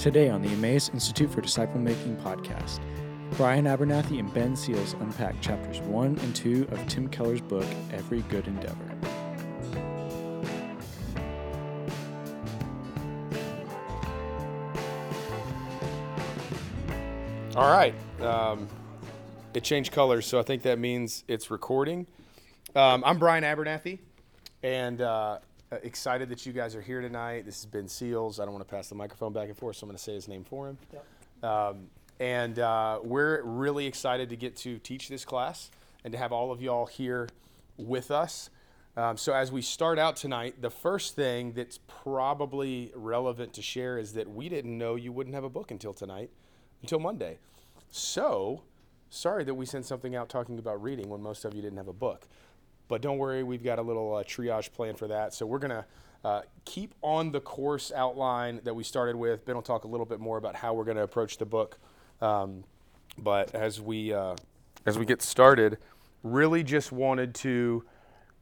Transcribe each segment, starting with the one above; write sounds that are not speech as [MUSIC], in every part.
Today on the Emmaus Institute for Disciple Making podcast, Brian Abernathy and Ben Seals unpack chapters 1 and 2 of Tim Keller's book, Every Good Endeavor. All right. Um, it changed colors, so I think that means it's recording. Um, I'm Brian Abernathy, and uh, excited that you guys are here tonight. This has Ben Seals. I don't want to pass the microphone back and forth, so I'm going to say his name for him. Yep. Um, and uh, we're really excited to get to teach this class and to have all of y'all here with us. Um, so, as we start out tonight, the first thing that's probably relevant to share is that we didn't know you wouldn't have a book until tonight, until Monday. So, sorry that we sent something out talking about reading when most of you didn't have a book. But don't worry, we've got a little uh, triage plan for that. So we're going to uh, keep on the course outline that we started with. Ben will talk a little bit more about how we're going to approach the book. Um, but as we uh, as we get started, really just wanted to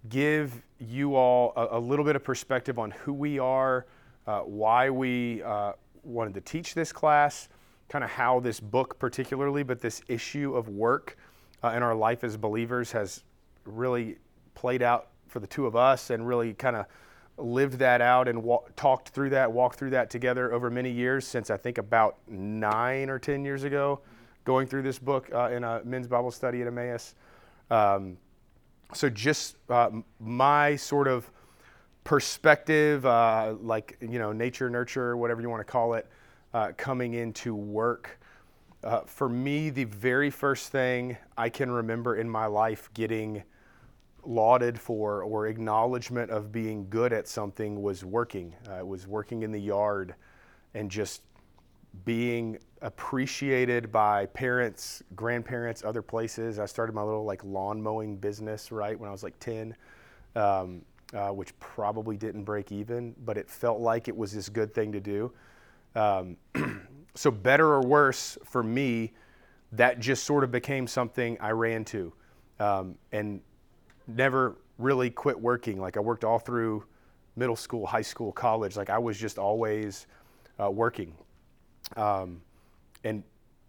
give you all a, a little bit of perspective on who we are, uh, why we uh, wanted to teach this class, kind of how this book particularly, but this issue of work uh, in our life as believers has really played out for the two of us and really kind of lived that out and talked through that, walked through that together over many years since I think about nine or 10 years ago, going through this book uh, in a men's Bible study at Emmaus. Um, so, just uh, my sort of perspective, uh, like, you know, nature, nurture, whatever you want to call it, uh, coming into work. Uh, for me, the very first thing I can remember in my life getting lauded for or acknowledgement of being good at something was working. Uh, it was working in the yard and just being appreciated by parents, grandparents, other places. I started my little like lawn mowing business right when I was like 10, um, uh, which probably didn't break even, but it felt like it was this good thing to do. Um, [CLEARS THROAT] so, better or worse for me, that just sort of became something I ran to. Um, and never really quit working. Like I worked all through middle school, high school, college. Like I was just always uh, working. Um, and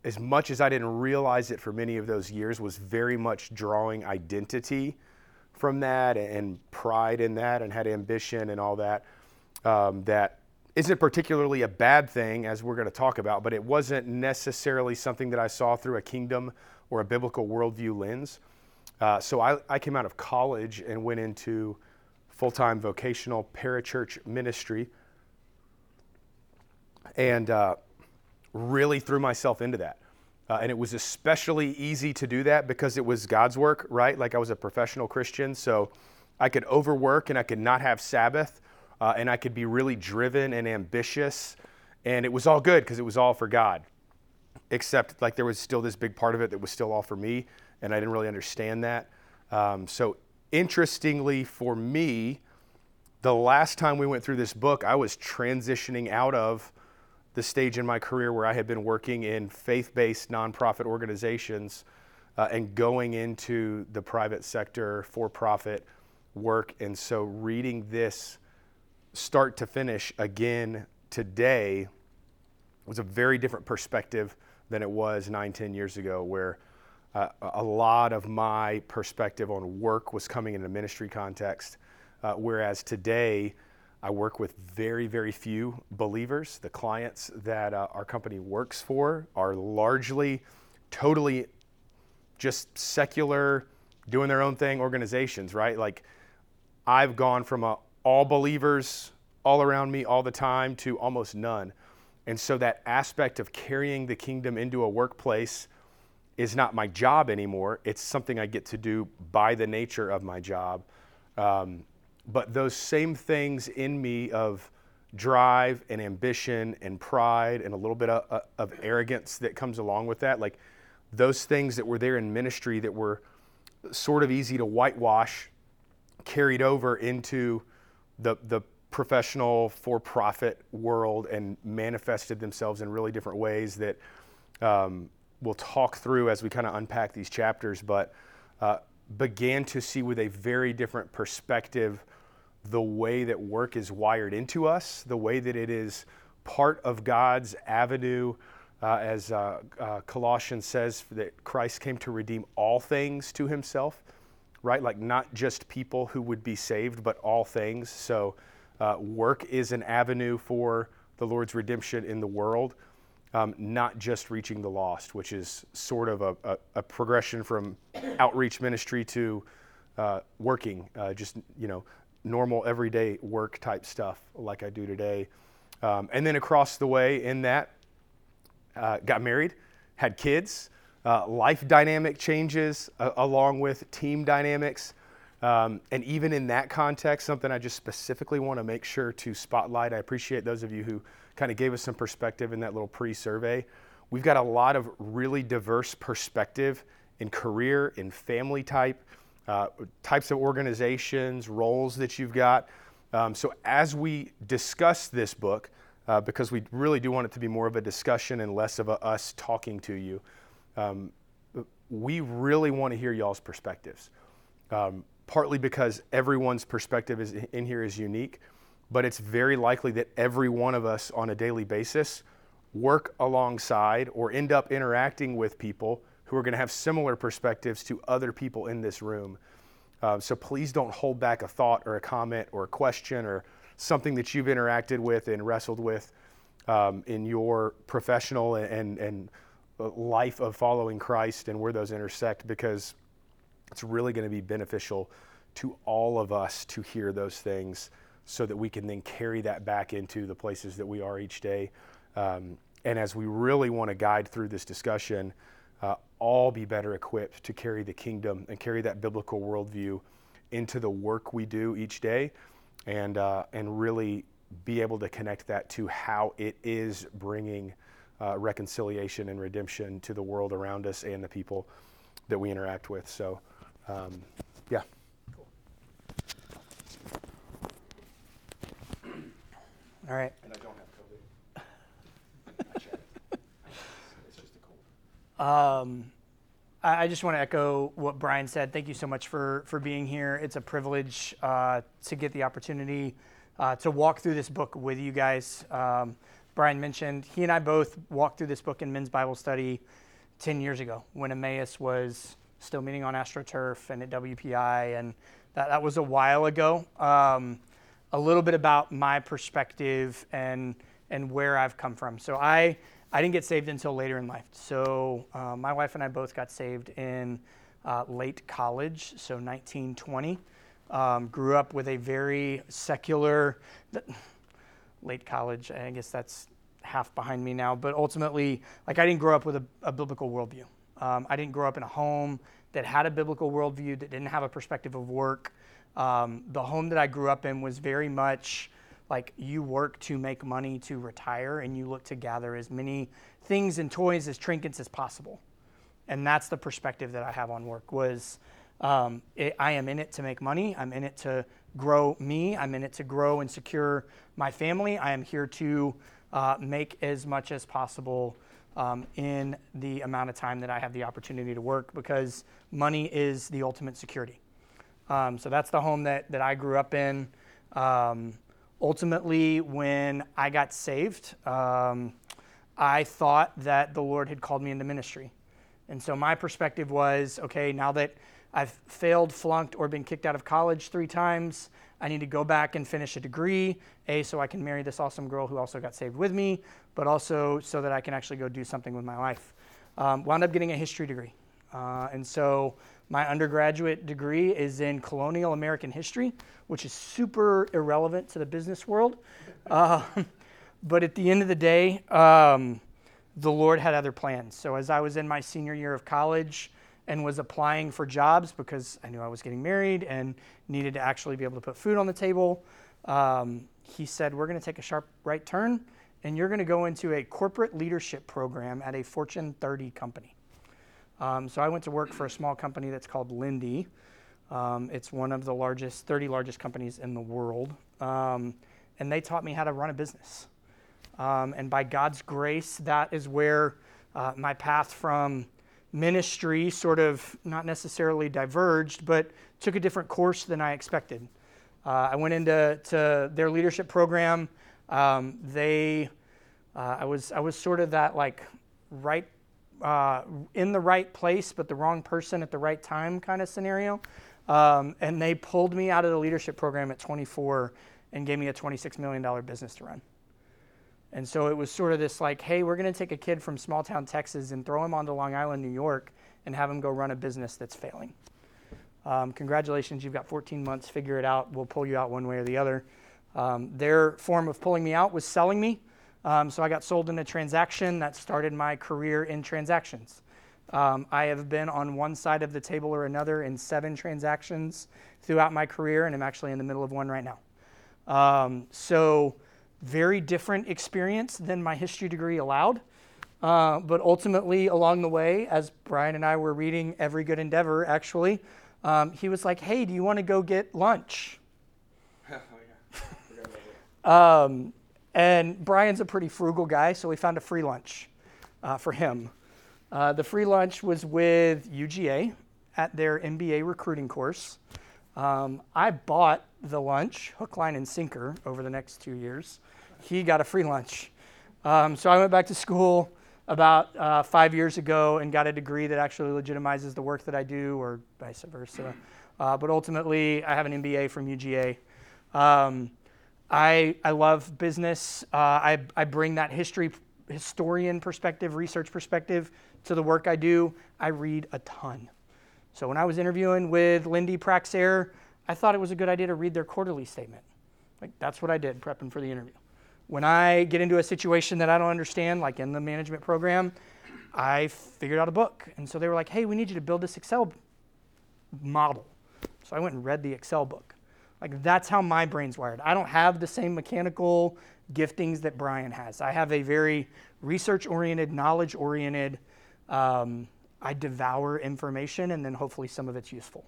as much as I didn't realize it for many of those years, was very much drawing identity from that and pride in that and had ambition and all that. Um, that isn't particularly a bad thing, as we're going to talk about, but it wasn't necessarily something that I saw through a kingdom or a biblical worldview lens. Uh, so I, I came out of college and went into full time vocational parachurch ministry and uh, really threw myself into that. Uh, and it was especially easy to do that because it was God's work, right? Like I was a professional Christian, so I could overwork and I could not have Sabbath, uh, and I could be really driven and ambitious, and it was all good because it was all for God. Except like there was still this big part of it that was still all for me and I didn't really understand that. Um, so, interestingly for me, the last time we went through this book, I was transitioning out of the stage in my career where I had been working in faith based nonprofit organizations uh, and going into the private sector for profit work. And so, reading this start to finish again today was a very different perspective than it was nine, ten years ago, where uh, a lot of my perspective on work was coming in a ministry context, uh, whereas today I work with very, very few believers. The clients that uh, our company works for are largely, totally just secular, doing their own thing organizations, right? Like I've gone from a, all believers all around me all the time to almost none. And so that aspect of carrying the kingdom into a workplace is not my job anymore. It's something I get to do by the nature of my job. Um, but those same things in me of drive and ambition and pride and a little bit of, uh, of arrogance that comes along with that, like those things that were there in ministry that were sort of easy to whitewash, carried over into the, the professional for profit world and manifested themselves in really different ways that um, we'll talk through as we kind of unpack these chapters, but uh, began to see with a very different perspective the way that work is wired into us, the way that it is part of God's avenue, uh, as uh, uh, Colossians says, that Christ came to redeem all things to himself, right? Like not just people who would be saved, but all things. So uh, work is an avenue for the Lord's redemption in the world, um, not just reaching the lost, which is sort of a, a, a progression from outreach ministry to uh, working, uh, just, you know, normal everyday work type stuff like I do today. Um, and then across the way in that, uh, got married, had kids, uh, life dynamic changes uh, along with team dynamics. Um, and even in that context, something I just specifically want to make sure to spotlight. I appreciate those of you who kind of gave us some perspective in that little pre survey. We've got a lot of really diverse perspective in career, in family type, uh, types of organizations, roles that you've got. Um, so as we discuss this book, uh, because we really do want it to be more of a discussion and less of a us talking to you, um, we really want to hear y'all's perspectives. Um, partly because everyone's perspective is in here is unique, but it's very likely that every one of us on a daily basis work alongside or end up interacting with people who are going to have similar perspectives to other people in this room. Uh, so please don't hold back a thought or a comment or a question or something that you've interacted with and wrestled with um, in your professional and, and life of following Christ and where those intersect because it's really going to be beneficial to all of us to hear those things so that we can then carry that back into the places that we are each day. Um, and as we really want to guide through this discussion, uh, all be better equipped to carry the kingdom and carry that biblical worldview into the work we do each day and, uh, and really be able to connect that to how it is bringing uh, reconciliation and redemption to the world around us and the people that we interact with. So, um, yeah. All right. And I don't have COVID. it's just a cold. Um, I, I just want to echo what Brian said. Thank you so much for for being here. It's a privilege uh, to get the opportunity uh, to walk through this book with you guys. Um, Brian mentioned he and I both walked through this book in men's Bible study 10 years ago when Emmaus was still meeting on AstroTurf and at WPI, and that, that was a while ago. Um, a little bit about my perspective and and where I've come from. So I I didn't get saved until later in life. So uh, my wife and I both got saved in uh, late college, so 1920. Um, grew up with a very secular, [LAUGHS] late college. I guess that's half behind me now. But ultimately, like I didn't grow up with a, a biblical worldview. Um, I didn't grow up in a home that had a biblical worldview, that didn't have a perspective of work. Um, the home that I grew up in was very much like you work to make money to retire and you look to gather as many things and toys as trinkets as possible. And that's the perspective that i have on work was um, it, i am in it to make money. I'm in it to grow me. I'm in it to grow and secure my family. I am here to uh, make as much as possible um, in the amount of time that i have the opportunity to work because money is the ultimate security um, so that's the home that, that i grew up in um, ultimately, when I got saved, um, I thought that the Lord had called me into ministry. And so my perspective was okay, now that I've failed, flunked, or been kicked out of college three times, I need to go back and finish a degree, A, so I can marry this awesome girl who also got saved with me, but also so that I can actually go do something with my life. Um, wound up getting a history degree. Uh, and so my undergraduate degree is in colonial American history, which is super irrelevant to the business world. [LAUGHS] Uh, but at the end of the day, um, the Lord had other plans. So as I was in my senior year of college and was applying for jobs because I knew I was getting married and needed to actually be able to put food on the table, um, he said, We're going to take a sharp right turn and you're going to go into a corporate leadership program at a Fortune 30 company. Um, so I went to work for a small company that's called Linde. Um, it's one of the largest, 30 largest companies in the world. Um, and they taught me how to run a business. Um, and by God's grace, that is where uh, my path from ministry sort of not necessarily diverged, but took a different course than I expected. Uh, I went into to their leadership program. Um, they Uh, I was I was sort of that like right uh, in the right place, but the wrong person at the right time kind of scenario. Um, and they pulled me out of the leadership program at 24 and gave me a $26 million business to run. And so it was sort of this like, hey, we're going to take a kid from small town Texas and throw him onto Long Island, New York, and have him go run a business that's failing. Um, congratulations, you've got 14 months, figure it out. We'll pull you out one way or the other. Um, their form of pulling me out was selling me. Um, so I got sold in a transaction that started my career in transactions. Um, I have been on one side of the table or another in seven transactions throughout my career, and I'm actually in the middle of one right now. Um, so, very different experience than my history degree allowed. Uh, but ultimately, along the way, as Brian and I were reading Every Good Endeavor, actually, um, he was like, Hey, do you want to go get lunch? [LAUGHS] um, and Brian's a pretty frugal guy, so we found a free lunch uh, for him. Uh, the free lunch was with UGA at their MBA recruiting course. Um, I bought the lunch, hook, line, and sinker, over the next two years. He got a free lunch. Um, so I went back to school about uh, five years ago and got a degree that actually legitimizes the work that I do, or vice versa. Uh, but ultimately, I have an MBA from UGA. Um, I, I love business. Uh, I, I bring that history, historian perspective, research perspective to the work I do. I read a ton. So when I was interviewing with Linde Praxair, I thought it was a good idea to read their quarterly statement. Like that's what I did prepping for the interview. When I get into a situation that I don't understand, like in the management program, I figured out a book. And so they were like, hey, we need you to build this Excel model. So I went and read the Excel book. Like that's how my brain's wired. I don't have the same mechanical giftings that Brian has. I have a very research oriented, knowledge oriented. Um, I devour information and then hopefully some of it's useful.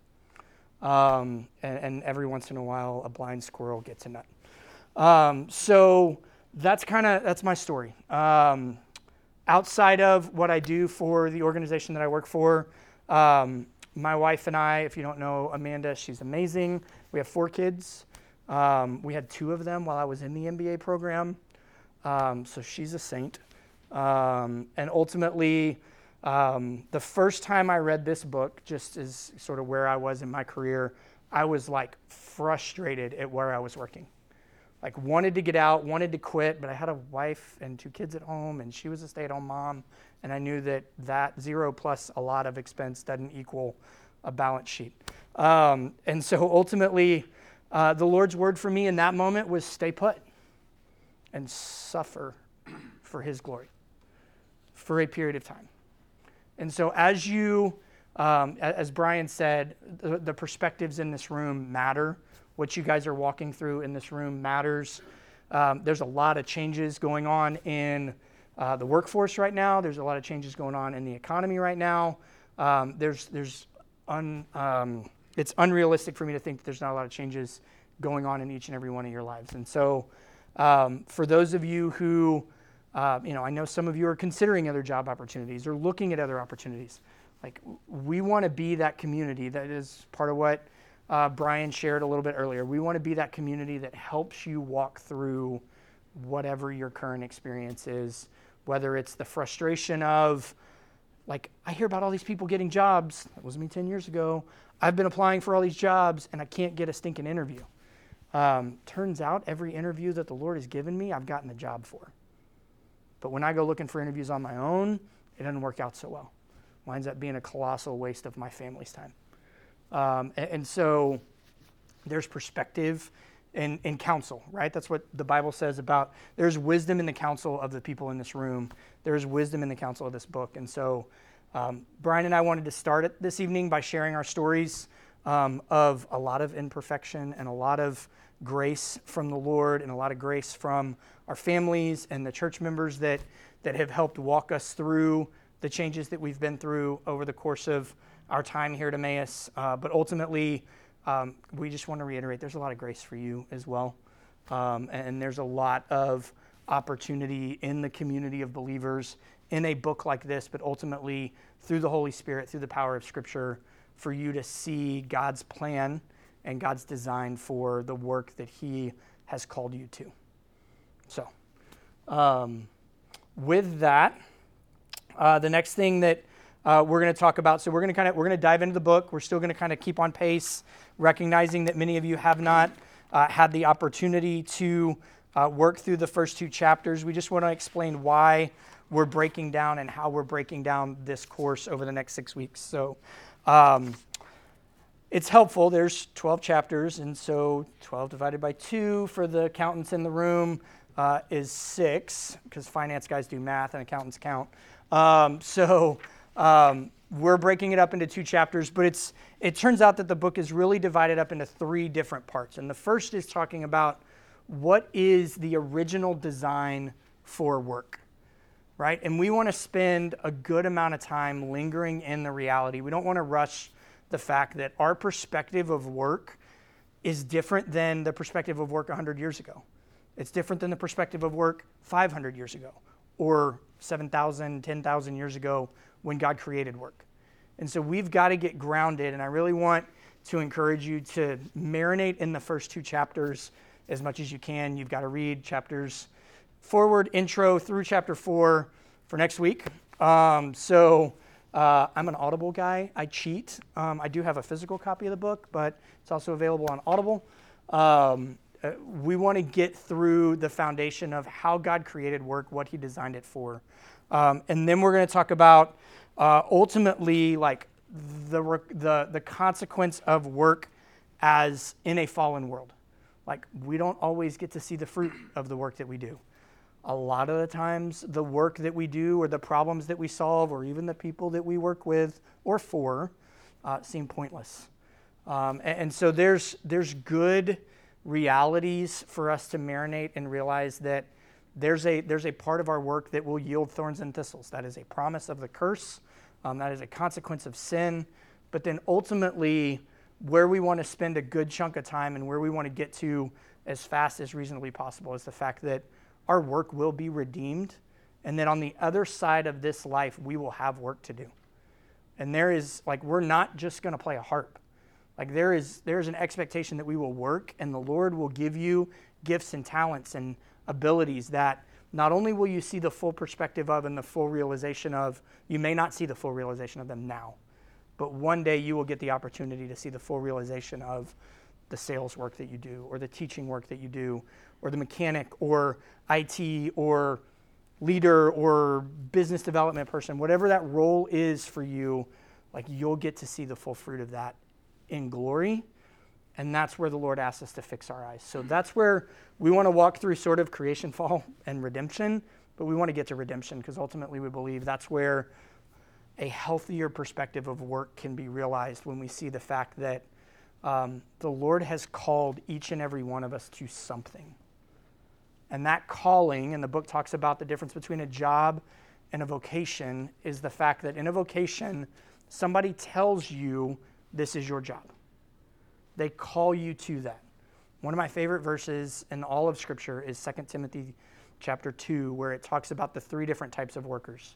Um, and, and, every once in a while, a blind squirrel gets a nut. Um, so that's kind of that's my story. Um, outside of what I do for the organization that I work for, um, my wife and I, if you don't know Amanda, she's amazing. We have four kids. Um, we had two of them while I was in the MBA program. Um, so she's a saint. And ultimately, um, the first time I read this book, just as sort of where I was in my career, I was like frustrated at where I was working. Like, wanted to get out, wanted to quit, but I had a wife and two kids at home, and she was a stay at home mom. And I knew that that zero plus a lot of expense doesn't equal a balance sheet. Um, and so ultimately, uh, the Lord's word for me in that moment was stay put and suffer for his glory for a period of time. And so, as you, um, as Brian said, the, the, perspectives in this room matter. What you guys are walking through in this room matters. Um, there's a lot of changes going on in uh, the workforce right now. There's a lot of changes going on in the economy right now. Um, there's there's un, um, it's unrealistic for me to think that there's not a lot of changes going on in each and every one of your lives. And so, um, for those of you who, uh, you know, I know some of you are considering other job opportunities or looking at other opportunities. Like, we want to be that community. That is part of what uh, Brian shared a little bit earlier. We want to be that community that helps you walk through whatever your current experience is, whether it's the frustration of, like, I hear about all these people getting jobs. That was me 10 years ago. I've been applying for all these jobs and I can't get a stinking interview. Um, turns out every interview that the Lord has given me, I've gotten the job for. But when I go looking for interviews on my own, it doesn't work out so well. Winds up being a colossal waste of my family's time. Um, and, and, so there's perspective in, in counsel, right? That's what the Bible says about there's wisdom in the counsel of the people in this room. There's wisdom in the counsel of this book. And so um, Brian and I wanted to start it this evening by sharing our stories um, of a lot of imperfection and a lot of grace from the Lord and a lot of grace from our families and the church members that, that have helped walk us through the changes that we've been through over the course of our time here at Emmaus. Uh, but ultimately, um, we just want to reiterate there's a lot of grace for you as well. Um, and there's a lot of opportunity in the community of believers in a book like this, but ultimately through the Holy Spirit, through the power of Scripture, for you to see God's plan and God's design for the work that He has called you to. So, um, with that, uh, the next thing that uh, we're going to talk about. So we're going to kind of we're going to dive into the book. We're still going to kind of keep on pace, recognizing that many of you have not uh, had the opportunity to uh, work through the first two chapters. We just want to explain why we're breaking down and how we're breaking down this course over the next six weeks. So. Um, it's helpful. There's 12 chapters, and so 12 divided by 2 for the accountants in the room uh, is 6, because finance guys do math and accountants count. Um, [LAUGHS] so um, we're breaking it up into two chapters, but it's, it turns out that the book is really divided up into three different parts. And the first is talking about what is the original design for work, right? And we want to spend a good amount of time lingering in the reality. We don't want to rush the fact that our perspective of work is different than the perspective of work 100 years ago. It's different than the perspective of work 500 years ago or 7,000, 10,000 years ago when God created work. And so we've got to get grounded, and I really want to encourage you to marinate in the first two chapters as much as you can. You've got to read chapters forward, intro through chapter four for next week. Um, so uh, I'm an Audible guy. I cheat. Um, I do have a physical copy of the book, but it's also available on Audible. Um, uh, we want to get through the foundation of how God created work, what He designed it for. Um, and then we're going to talk about uh, ultimately like the, the, the consequence of work as in a fallen world. Like we don't always get to see the fruit of the work that we do. A lot of the times, the work that we do, or the problems that we solve, or even the people that we work with or for, uh, seem pointless. Um, and, and so there's there's good realities for us to marinate and realize that there's a, there's a part of our work that will yield thorns and thistles. That is a promise of the curse, um, that is a consequence of sin. But then ultimately, where we want to spend a good chunk of time and where we want to get to as fast as reasonably possible is the fact that our work will be redeemed. And then on the other side of this life, we will have work to do. And there is, like, we're not just going to play a harp. Like, there is, there is an expectation that we will work and the Lord will give you gifts and talents and abilities that not only will you see the full perspective of and the full realization of, you may not see the full realization of them now, but one day you will get the opportunity to see the full realization of the sales work that you do, or the teaching work that you do, or the mechanic, or IT, or leader, or business development person, whatever that role is for you, like you'll get to see the full fruit of that in glory and that's where the Lord asks us to fix our eyes. So that's where we want to walk through sort of creation, fall, and redemption, but we want to get to redemption because ultimately we believe that's where a healthier perspective of work can be realized when we see the fact that um, the Lord has called each and every one of us to something. And that calling, and the book talks about the difference between a job and a vocation, is the fact that in a vocation, somebody tells you this is your job. They call you to that. One of my favorite verses in all of Scripture is 2 Timothy chapter 2, where it talks about the three different types of workers.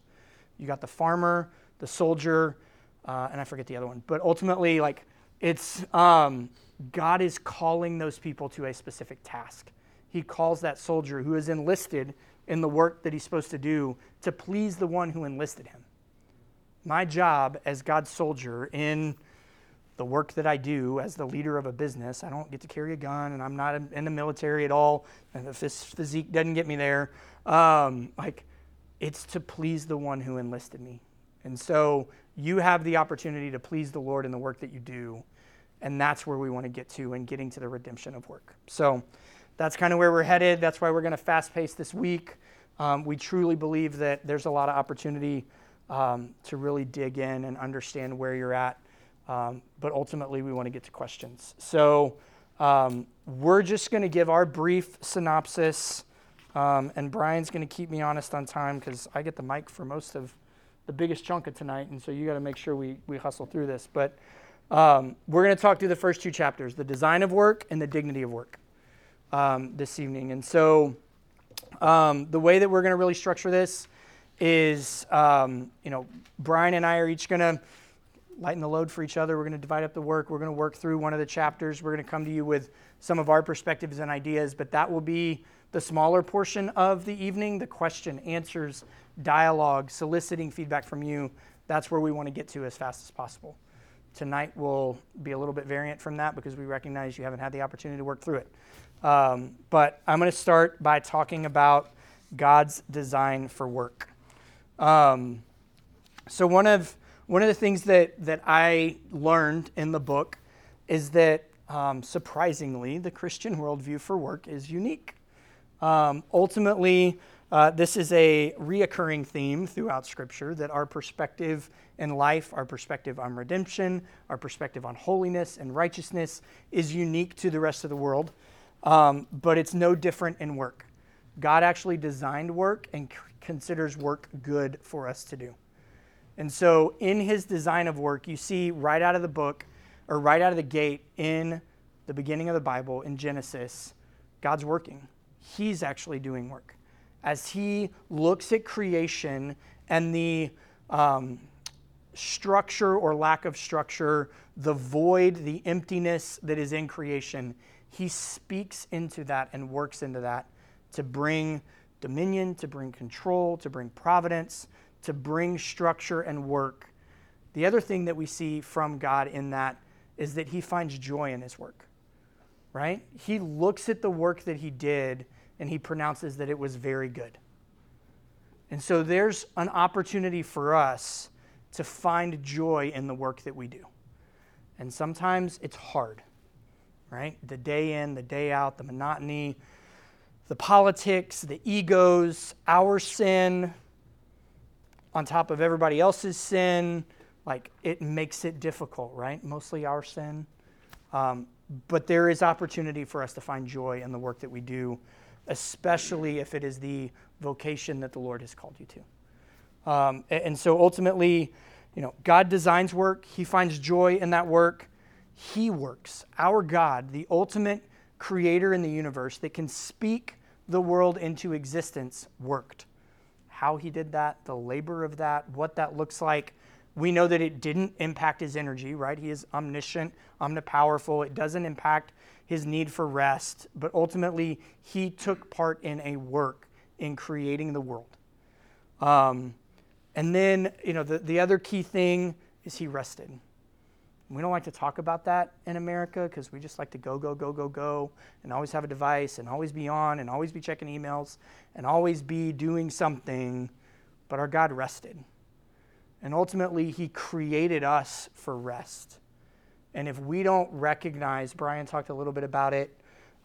You got the farmer, the soldier, uh, and I forget the other one. But ultimately, like, it's um, God is calling those people to a specific task. He calls that soldier who is enlisted in the work that he's supposed to do to please the one who enlisted him. My job as God's soldier in the work that I do as the leader of a business. I don't get to carry a gun, and I'm not in the military at all. And this physique doesn't get me there, um, like it's to please the one who enlisted me. And so you have the opportunity to please the Lord in the work that you do, and that's where we want to get to in getting to the redemption of work. So that's kind of where we're headed. That's why we're going to fast pace this week. Um, we truly believe that there's a lot of opportunity um, to really dig in and understand where you're at um, but ultimately, we want to get to questions. So um, we're just going to give our brief synopsis, um, and Brian's going to keep me honest on time because I get the mic for most of the biggest chunk of tonight, and so you got to make sure we, we hustle through this. But um, we're going to talk through the first two chapters the design of work and the dignity of work um, this evening. And so um, the way that we're going to really structure this is, you know, Brian and I are each going to lighten the load for each other. We're going to divide up the work. We're going to work through one of the chapters. We're going to come to you with some of our perspectives and ideas, but that will be the smaller portion of the evening the question, answers, dialogue, soliciting feedback from you. That's where we want to get to as fast as possible. Tonight will be a little bit variant from that because we recognize you haven't had the opportunity to work through it. Um, but I'm going to start by talking about God's design for work. Um, so one of one of the things that that I learned in the book is that um, surprisingly, the Christian worldview for work is unique. Um, ultimately, uh, this is a reoccurring theme throughout Scripture that our perspective in life, our perspective on redemption, our perspective on holiness and righteousness is unique to the rest of the world, um, but it's no different in work. God actually designed work and c- considers work good for us to do. And so, in his design of work, you see right out of the book, or right out of the gate in the beginning of the Bible, in Genesis, God's working. He's actually doing work. As he looks at creation and the um, structure or lack of structure, the void, the emptiness that is in creation, he speaks into that and works into that to bring dominion, to bring control, to bring providence, to bring structure and work. The other thing that we see from God in that is that he finds joy in his work, right? He looks at the work that he did and he pronounces that it was very good. And so there's an opportunity for us to find joy in the work that we do. And sometimes it's hard, right? The day in, the day out, the monotony, the politics, the egos, our sin, on top of everybody else's sin, like it makes it difficult, right? Mostly our sin. Um, but there is opportunity for us to find joy in the work that we do, especially if it is the vocation that the Lord has called you to. Um, and, so ultimately, you know, God designs work, He finds joy in that work. He works. Our God, the ultimate creator in the universe that can speak the world into existence, worked. How He did that, the labor of that, what that looks like we know that it didn't impact his energy, right? He is omniscient, omnipowerful. It doesn't impact his need for rest, but ultimately, he took part in a work in creating the world. Um, and then, you know, the, the other key thing is he rested. We don't like to talk about that in America because we just like to go, go, go, go, go, and always have a device and always be on and always be checking emails and always be doing something. But our God rested. And ultimately, He created us for rest. And if we don't recognize, Brian talked a little bit about it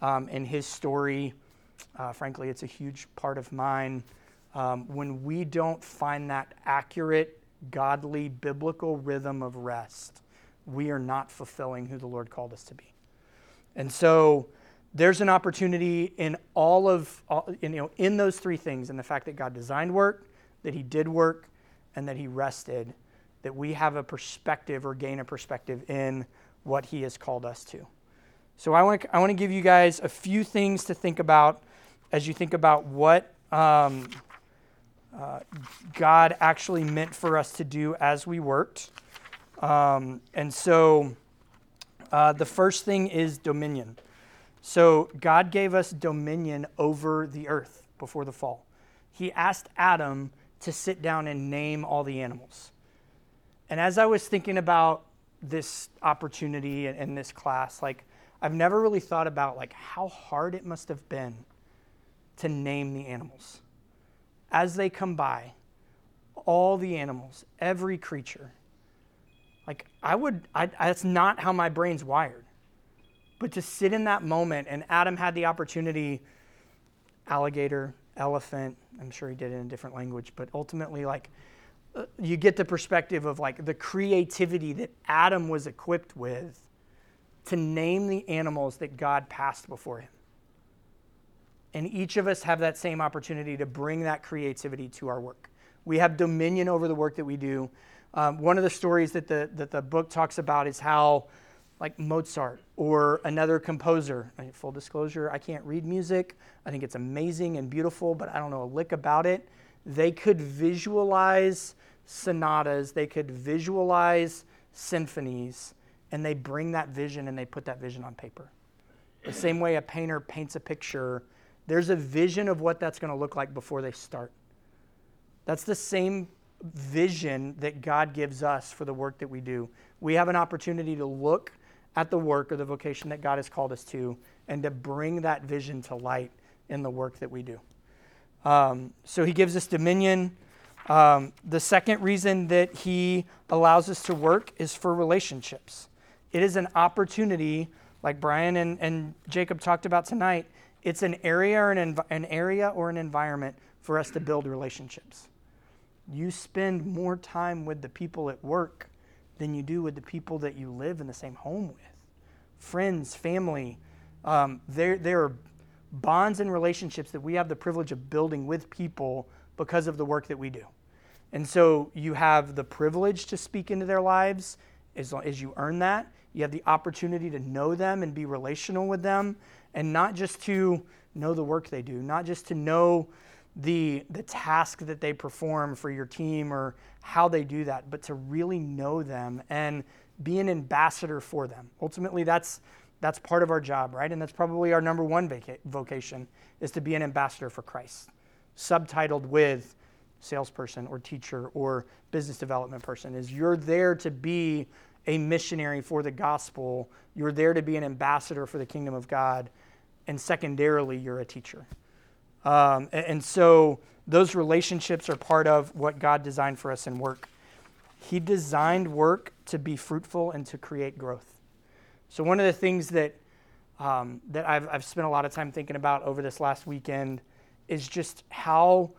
um, in his story. Uh, frankly, it's a huge part of mine. Um, when we don't find that accurate, godly, biblical rhythm of rest, we are not fulfilling who the Lord called us to be. And so there's an opportunity in all of, all, you know, in those three things, in the fact that God designed work, that He did work, and that he rested, that we have a perspective or gain a perspective in what he has called us to. So I want to, I want to give you guys a few things to think about as you think about what um, uh, God actually meant for us to do as we worked. Um, and so uh, the first thing is dominion. So God gave us dominion over the earth before the fall. He asked Adam to sit down and name all the animals. And as I was thinking about this opportunity in this class, like I've never really thought about like how hard it must have been to name the animals. As they come by, all the animals, every creature. Like I would, I, that's not how my brain's wired. But to sit in that moment, and Adam had the opportunity, alligator, elephant. I'm sure he did it in a different language, but ultimately, like, uh, you get the perspective of like the creativity that Adam was equipped with to name the animals that God passed before him. And each of us have that same opportunity to bring that creativity to our work. We have dominion over the work that we do. Um, one of the stories that the, that the book talks about is how like Mozart or another composer. I mean, full disclosure, I can't read music. I think it's amazing and beautiful, but I don't know a lick about it. They could visualize sonatas, they could visualize symphonies, and they bring that vision and they put that vision on paper. The same way a painter paints a picture, there's a vision of what that's going to look like before they start. That's the same vision that God gives us for the work that we do. We have an opportunity to look at the work or the vocation that God has called us to and to bring that vision to light in the work that we do. Um, so he gives us dominion. Um, the second reason that he allows us to work is for relationships. It is an opportunity, like Brian and, and Jacob talked about tonight. It's an area or an, env- an area or an environment for us to build relationships. You spend more time with the people at work than you do with the people that you live in the same home with. Friends, family, um, there, there are bonds and relationships that we have the privilege of building with people because of the work that we do. And so you have the privilege to speak into their lives as, long, as you earn that. You have the opportunity to know them and be relational with them, and not just to know the work they do, not just to know the, the task that they perform for your team or how they do that, but to really know them and be an ambassador for them. Ultimately, that's, that's part of our job, right? And that's probably our number one vaca- vocation is to be an ambassador for Christ, subtitled with salesperson or teacher or business development person is you're there to be a missionary for the gospel you're there to be an ambassador for the kingdom of god and secondarily you're a teacher um, and, and so those relationships are part of what god designed for us in work he designed work to be fruitful and to create growth so one of the things that um, that I've, I've spent a lot of time thinking about over this last weekend is just how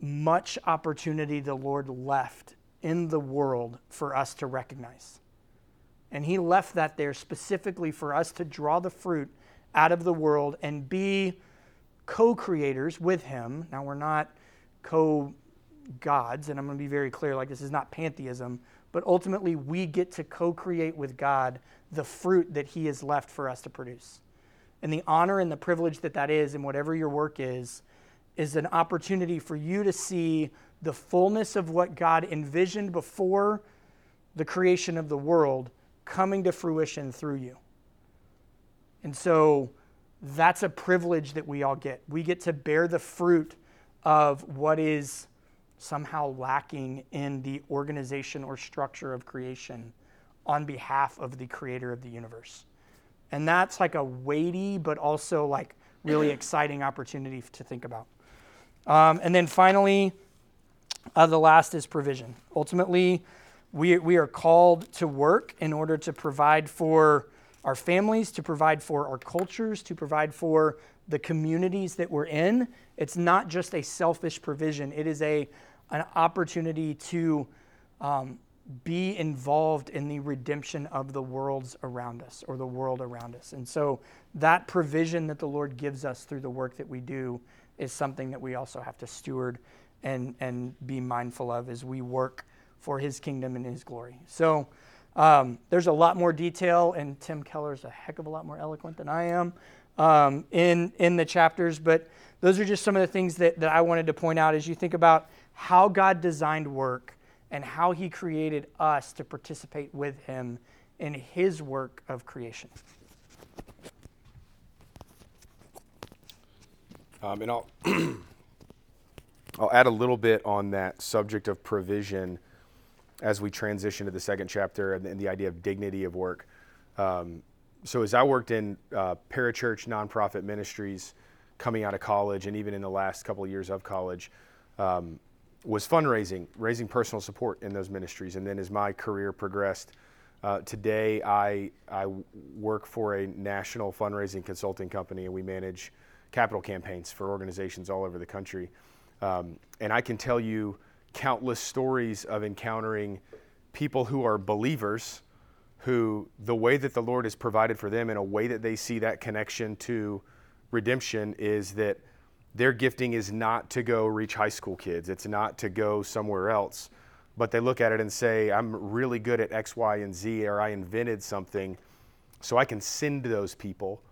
much opportunity the Lord left in the world for us to recognize. And He left that there specifically for us to draw the fruit out of the world and be co creators with Him. Now, we're not co gods, and I'm going to be very clear like, this is not pantheism, but ultimately, we get to co create with God the fruit that He has left for us to produce. And the honor and the privilege that that is, in whatever your work is, is an opportunity for you to see the fullness of what God envisioned before the creation of the world coming to fruition through you. And so that's a privilege that we all get. We get to bear the fruit of what is somehow lacking in the organization or structure of creation on behalf of the creator of the universe. And that's like a weighty but also like really [CLEARS THROAT] exciting opportunity to think about. Um, and then finally, uh, the last is provision. Ultimately, we, we are called to work in order to provide for our families, to provide for our cultures, to provide for the communities that we're in. It's not just a selfish provision, it is a, an opportunity to um, be involved in the redemption of the worlds around us or the world around us. And so that provision that the Lord gives us through the work that we do is something that we also have to steward and, and be mindful of as we work for his kingdom and his glory. So um, there's a lot more detail, and Tim Keller's a heck of a lot more eloquent than I am um, in, in the chapters, but those are just some of the things that, that I wanted to point out as you think about how God designed work and how he created us to participate with him in his work of creation. Um, and I'll [CLEARS THROAT] I'll add a little bit on that subject of provision as we transition to the second chapter and, and the idea of dignity of work. Um, so as I worked in uh, parachurch nonprofit ministries coming out of college and even in the last couple of years of college, um, was fundraising, raising personal support in those ministries. And then as my career progressed, uh, today I, I work for a national fundraising consulting company and we manage capital campaigns for organizations all over the country. Um, and I can tell you countless stories of encountering people who are believers who the way that the Lord has provided for them in a way that they see that connection to redemption is that their gifting is not to go reach high school kids, it's not to go somewhere else. But they look at it and say, I'm really good at X, Y, and Z, or I invented something so I can send those people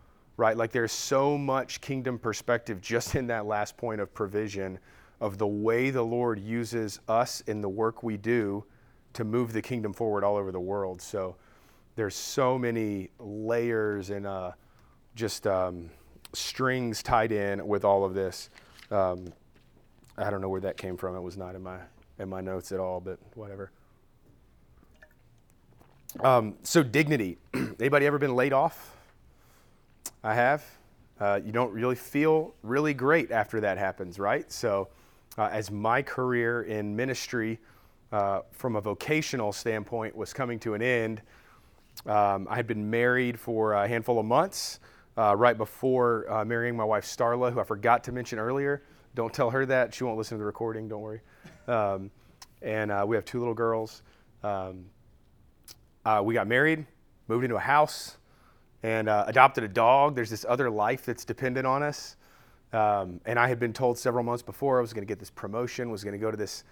right? Like there's so much kingdom perspective just in that last point of provision of the way the Lord uses us in the work we do to move the kingdom forward all over the world. So there's so many layers and uh, just um, strings tied in with all of this. Um, I don't know where that came from. It was not in my in my notes at all, but whatever. Um, so dignity. [CLEARS THROAT] Anybody ever been laid off? I have. Uh, you don't really feel really great after that happens, right? So, uh, as my career in ministry, uh, from a vocational standpoint, was coming to an end, um, I had been married for a handful of months uh, right before uh, marrying my wife Starla, who I forgot to mention earlier. Don't tell her that; she won't listen to the recording. Don't worry. Um, and uh, we have two little girls. Um, we got married, moved into a house and uh, adopted a dog. There's this other life that's dependent on us. Um, and I had been told several months before I was going to get this promotion, was going to go to this,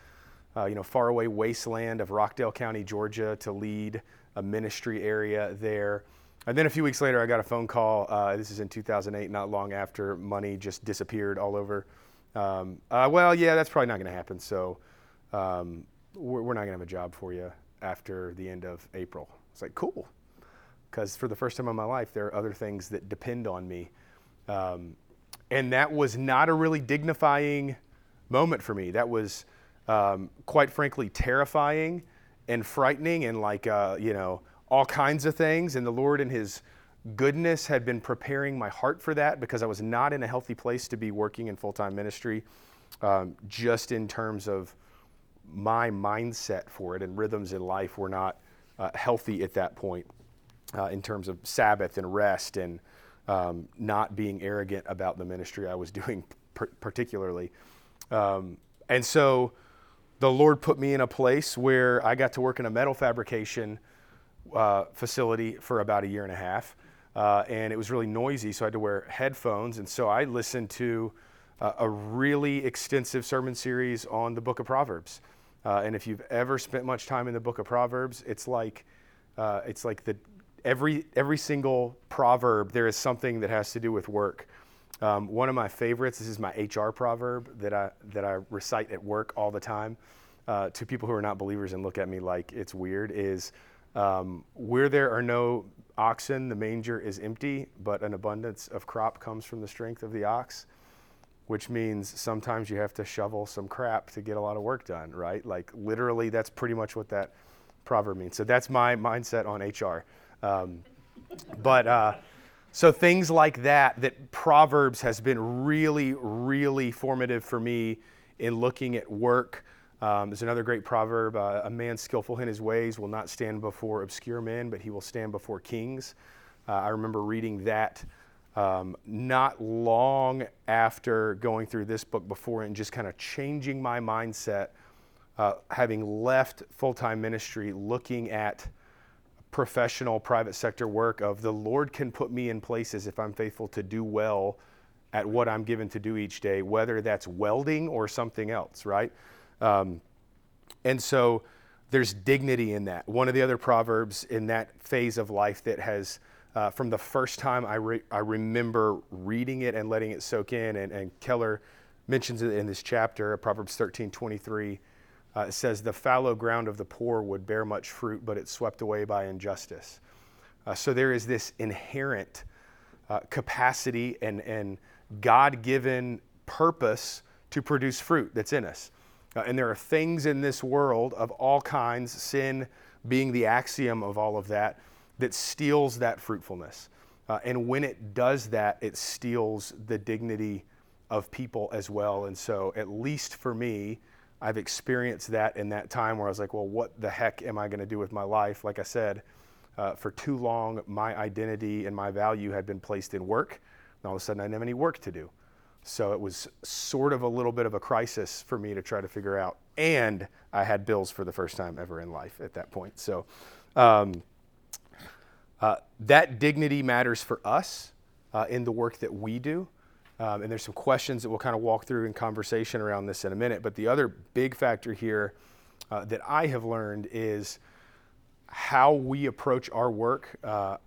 uh, you know, faraway wasteland of Rockdale County, Georgia, to lead a ministry area there. And then a few weeks later, I got a phone call. Uh, this is in 2008, not long after money just disappeared all over. Um, uh, well, yeah, that's probably not going to happen. So um, we're, we're not going to have a job for you after the end of April. It's like, cool because for the first time in my life, there are other things that depend on me. Um, and that was not a really dignifying moment for me. That was, um, quite frankly, terrifying and frightening and like, uh, you know, all kinds of things. And the Lord, in His goodness, had been preparing my heart for that because I was not in a healthy place to be working in full time ministry, um, just in terms of my mindset for it and rhythms in life were not uh, healthy at that point uh, in terms of Sabbath and rest and um, not being arrogant about the ministry I was [LAUGHS] doing, particularly. Um, and so the Lord put me in a place where I got to work in a metal fabrication uh, facility for about a year and a half. Uh, and it was really noisy, so I had to wear headphones. And so I listened to uh, a really extensive sermon series on the book of Proverbs. Uh, and if you've ever spent much time in the book of Proverbs, it's like, uh, it's like the, every every single proverb there is something that has to do with work. Um, one of my favorites. This is my HR proverb that I that I recite at work all the time uh, to people who are not believers and look at me like it's weird. Is um, where there are no oxen, the manger is empty, but an abundance of crop comes from the strength of the ox. Which means sometimes you have to shovel some crap to get a lot of work done, right? Like literally, that's pretty much what that proverb means. So that's my mindset on HR. Um, but uh, so things like that, that Proverbs has been really, really formative for me in looking at work. Um, there's another great proverb uh, a man skillful in his ways will not stand before obscure men, but he will stand before kings. Uh, I remember reading that um, not long after going through this book before and just kind of changing my mindset, uh, having left full time ministry, looking at professional private sector work of the Lord can put me in places if I'm faithful to do well at what I'm given to do each day, whether that's welding or something else, right? Um, and so there's dignity in that. One of the other proverbs in that phase of life that has, uh, from the first time I, re- I remember reading it and letting it soak in, and, and Keller mentions it in this chapter, Proverbs 13 23 uh, it says, The fallow ground of the poor would bear much fruit, but it's swept away by injustice. Uh, so there is this inherent uh, capacity and, and God given purpose to produce fruit that's in us. Uh, and there are things in this world of all kinds, sin being the axiom of all of that, that steals that fruitfulness. Uh, and when it does that, it steals the dignity of people as well. And so, at least for me, I've experienced that in that time where I was like, well, what the heck am I going to do with my life? Like I said, uh, for too long, my identity and my value had been placed in work. And all of a sudden, I didn't have any work to do. So it was sort of a little bit of a crisis for me to try to figure out. And I had bills for the first time ever in life at that point. So um, uh, that dignity matters for us uh, in the work that we do. Um, and there's some questions that we'll kind of walk through in conversation around this in a minute. But the other big factor here uh, that I have learned is how we approach our work uh,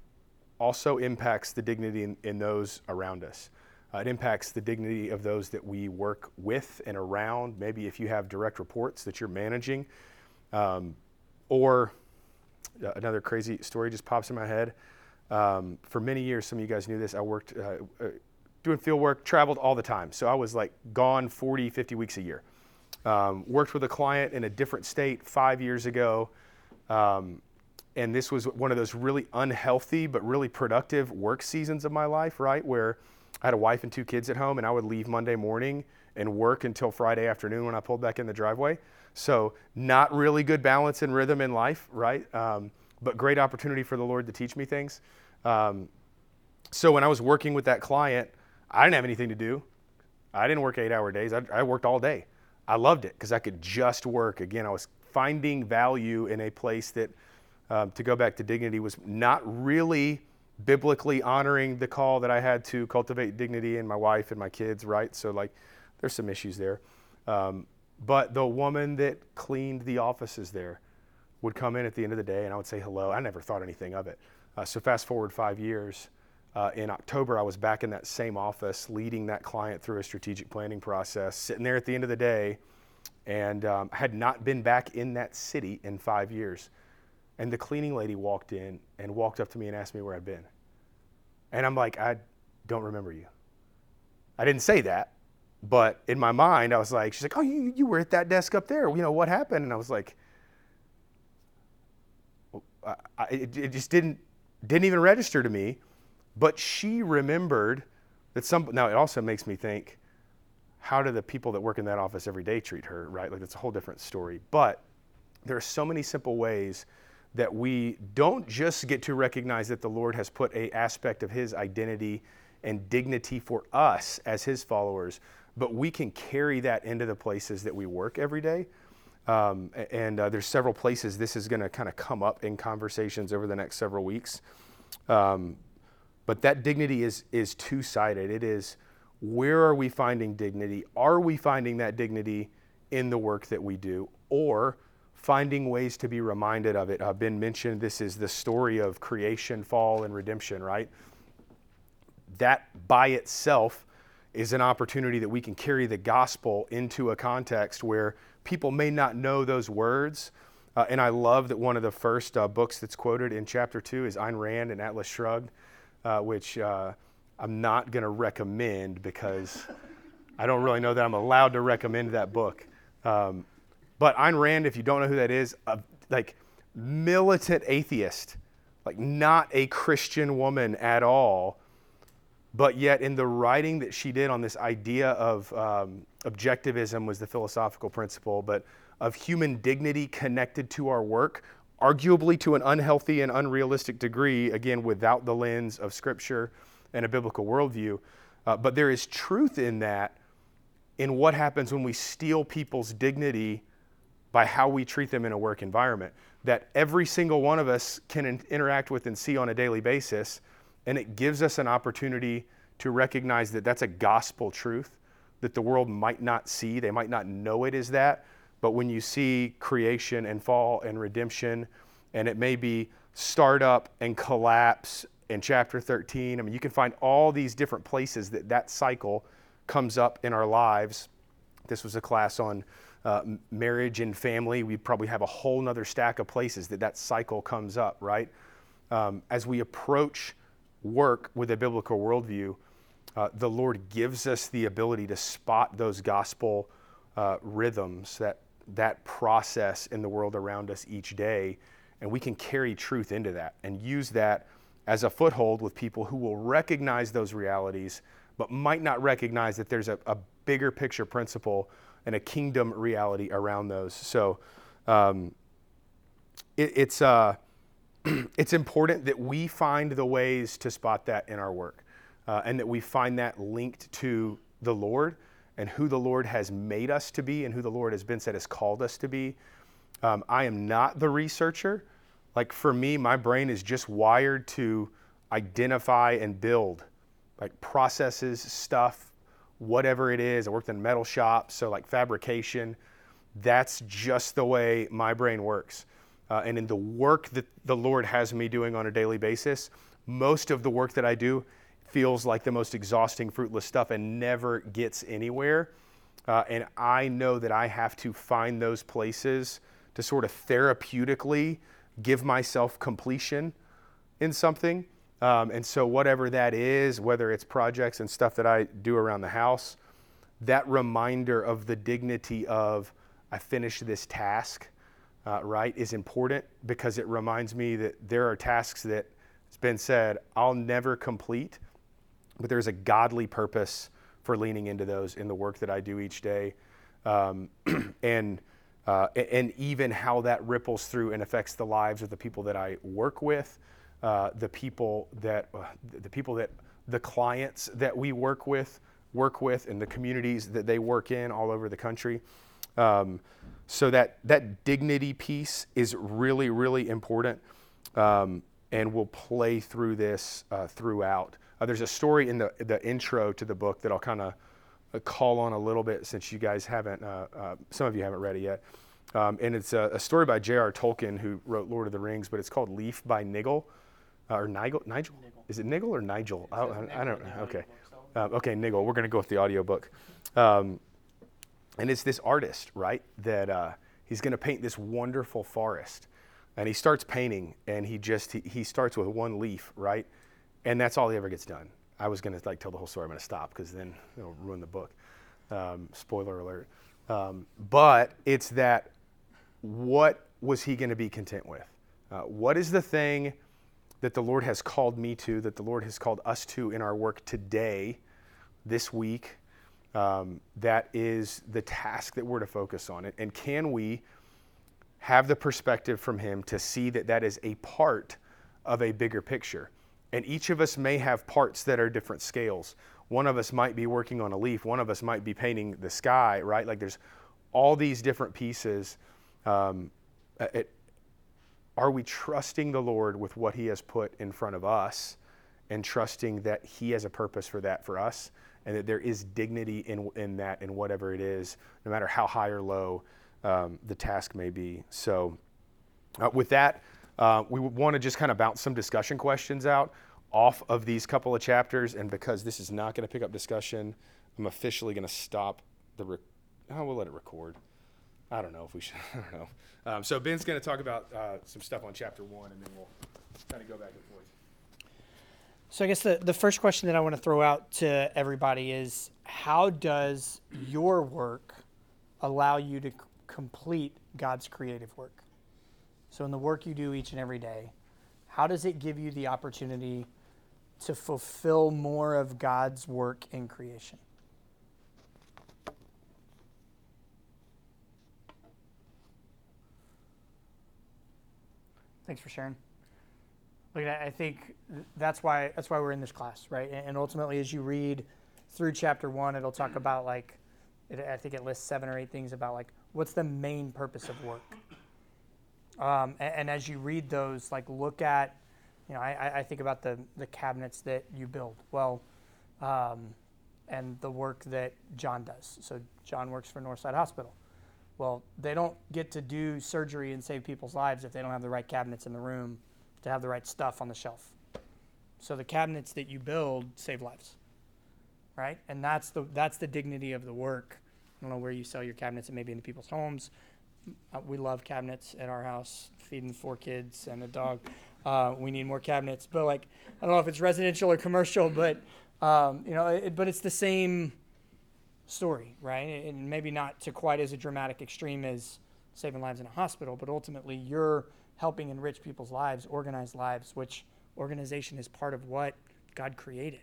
also impacts the dignity in, in those around us. Uh, it impacts the dignity of those that we work with and around. Maybe if you have direct reports that you're managing, um, or uh, another crazy story just pops in my head. Um, for many years, some of you guys knew this. I worked uh, uh, doing field work, traveled all the time. So I was like gone 40, 50 weeks a year. Um, worked with a client in a different state five years ago. Um, and this was one of those really unhealthy but really productive work seasons of my life, right? Where I had a wife and two kids at home, and I would leave Monday morning and work until Friday afternoon when I pulled back in the driveway. So, not really good balance and rhythm in life, right? Um, but great opportunity for the Lord to teach me things. Um, so, when I was working with that client, I didn't have anything to do. I didn't work eight hour days, I, I worked all day. I loved it because I could just work. Again, I was finding value in a place that, um, to go back to dignity, was not really biblically honoring the call that I had to cultivate dignity in my wife and my kids, right? So, like, there's some issues there. Um, but the woman that cleaned the offices there would come in at the end of the day and I would say hello. I never thought anything of it. Uh, so, fast forward five years. Uh, in October, I was back in that same office leading that client through a strategic planning process, sitting there at the end of the day, and um, had not been back in that city in five years. And the cleaning lady walked in and walked up to me and asked me where I'd been. And I'm like, I don't remember you. I didn't say that, but in my mind, I was like, she's like, oh, you, you were at that desk up there. You know, what happened? And I was like, I, it, it just didn't, didn't even register to me. But she remembered that some, now it also makes me think, how do the people that work in that office every day treat her, right? Like that's a whole different story. But there are so many simple ways that we don't just get to recognize that the Lord has put a aspect of his identity and dignity for us as his followers, but we can carry that into the places that we work every day. Um, and uh, there's several places this is going to kind of come up in conversations over the next several weeks. Um, but that dignity is is two sided. It is where are we finding dignity? Are we finding that dignity in the work that we do, or finding ways to be reminded of it. Uh, ben mentioned this is the story of creation, fall, and redemption, right? That by itself is an opportunity that we can carry the gospel into a context where people may not know those words. Uh, and I love that one of the first uh, books that's quoted in chapter two is Ayn Rand and Atlas Shrugged, uh, which uh, I'm not going to recommend because I don't really know that I'm allowed to recommend that book. Um, but Ayn Rand, if you don't know who that is, a, like militant atheist, like not a Christian woman at all, but yet in the writing that she did on this idea of um, objectivism was the philosophical principle, but of human dignity connected to our work, arguably to an unhealthy and unrealistic degree, again, without the lens of Scripture and a biblical worldview. Uh, but there is truth in that, in what happens when we steal people's dignity by how we treat them in a work environment that every single one of us can in- interact with and see on a daily basis. And it gives us an opportunity to recognize that that's a gospel truth that the world might not see. They might not know it is that. But when you see creation and fall and redemption, and it may be startup and collapse in chapter 13, I mean, you can find all these different places that that cycle comes up in our lives. This was a class on uh, marriage and family, we probably have a whole nother stack of places that that cycle comes up, right? Um, as we approach work with a biblical worldview, uh, the Lord gives us the ability to spot those gospel uh, rhythms, that, that process in the world around us each day, and we can carry truth into that and use that as a foothold with people who will recognize those realities, but might not recognize that there's a, a bigger picture principle and a kingdom reality around those. So um, it, it's, uh, [CLEARS THROAT] it's important that we find the ways to spot that in our work uh, and that we find that linked to the Lord and who the Lord has made us to be and who the Lord has been said has called us to be. Um, I am not the researcher. Like for me, my brain is just wired to identify and build like processes, stuff, whatever it is. I worked in metal shops, so like fabrication. That's just the way my brain works. Uh, and in the work that the Lord has me doing on a daily basis, most of the work that I do feels like the most exhausting, fruitless stuff and never gets anywhere. Uh, and I know that I have to find those places to sort of therapeutically give myself completion in something Um, and so, whatever that is, whether it's projects and stuff that I do around the house, that reminder of the dignity of I finished this task, uh, right, is important because it reminds me that there are tasks that it's been said I'll never complete, but there's a godly purpose for leaning into those in the work that I do each day, um, [CLEARS THROAT] and uh, and even how that ripples through and affects the lives of the people that I work with, uh, the people that uh, the people that the clients that we work with work with, and the communities that they work in all over the country. Um, so that that dignity piece is really really important, um, and will play through this uh, throughout. Uh, there's a story in the the intro to the book that I'll kind of uh, call on a little bit since you guys haven't, uh, uh, some of you haven't read it yet. Um, and it's a, a, story by J.R. Tolkien, who wrote Lord of the Rings, but it's called Leaf by Nigel. Uh, or Nigel? Nigel? Nigel? Is it Nigel or Nigel? I, I, I, don't know. Okay. Um, okay, Nigel. We're going to go with the audiobook. Um, and it's this artist, right, that uh, he's going to paint this wonderful forest. And he starts painting, and he just, he, he starts with one leaf, right? And that's all he ever gets done. I was going to like tell the whole story. I'm going to stop because then it'll ruin the book. Um, spoiler alert. Um, but it's that what was he going to be content with? Uh, what is the thing that the Lord has called me to, that the Lord has called us to in our work today, this week? Um, that is the task that we're to focus on. And can we have the perspective from Him to see that that is a part of a bigger picture? And each of us may have parts that are different scales. One of us might be working on a leaf, one of us might be painting the sky, right? Like there's all these different pieces. Um, it, are we trusting the Lord with what He has put in front of us and trusting that He has a purpose for that for us and that there is dignity in, in that, in whatever it is, no matter how high or low um, the task may be? So, uh, with that, uh, we want to just kind of bounce some discussion questions out off of these couple of chapters. And because this is not going to pick up discussion, I'm officially going to stop the. Rec- oh, we'll let it record. I don't know if we should. [LAUGHS] I don't know. Um, so Ben's going to talk about uh, some stuff on chapter one, and then we'll kind of go back and forth. So I guess the, the first question that I want to throw out to everybody is how does your work allow you to c- complete God's creative work? So, in the work you do each and every day, how does it give you the opportunity to fulfill more of God's work in creation? Thanks for sharing. Look, I think that's why that's why we're in this class, right? And ultimately, as you read through chapter one, it'll talk about like, I think it lists seven or eight things about like what's the main purpose of work, um, and, and, as you read those, like look at, you know, I, I think about the, the cabinets that you build. Well, um, and the work that John does. So John works for Northside Hospital. Well, they don't get to do surgery and save people's lives if they don't have the right cabinets in the room to have the right stuff on the shelf. So the cabinets that you build save lives, right? And that's the that's the dignity of the work. I don't know where you sell your cabinets. It may be into people's homes, uh, we love cabinets at our house, feeding four kids and a dog. Uh, we need more cabinets, but like I don't know if it's residential or commercial, but um, you know, it, but it's the same story, right? And maybe not to quite as a dramatic extreme as saving lives in a hospital, but ultimately you're helping enrich people's lives, organize lives, which organization is part of what God created,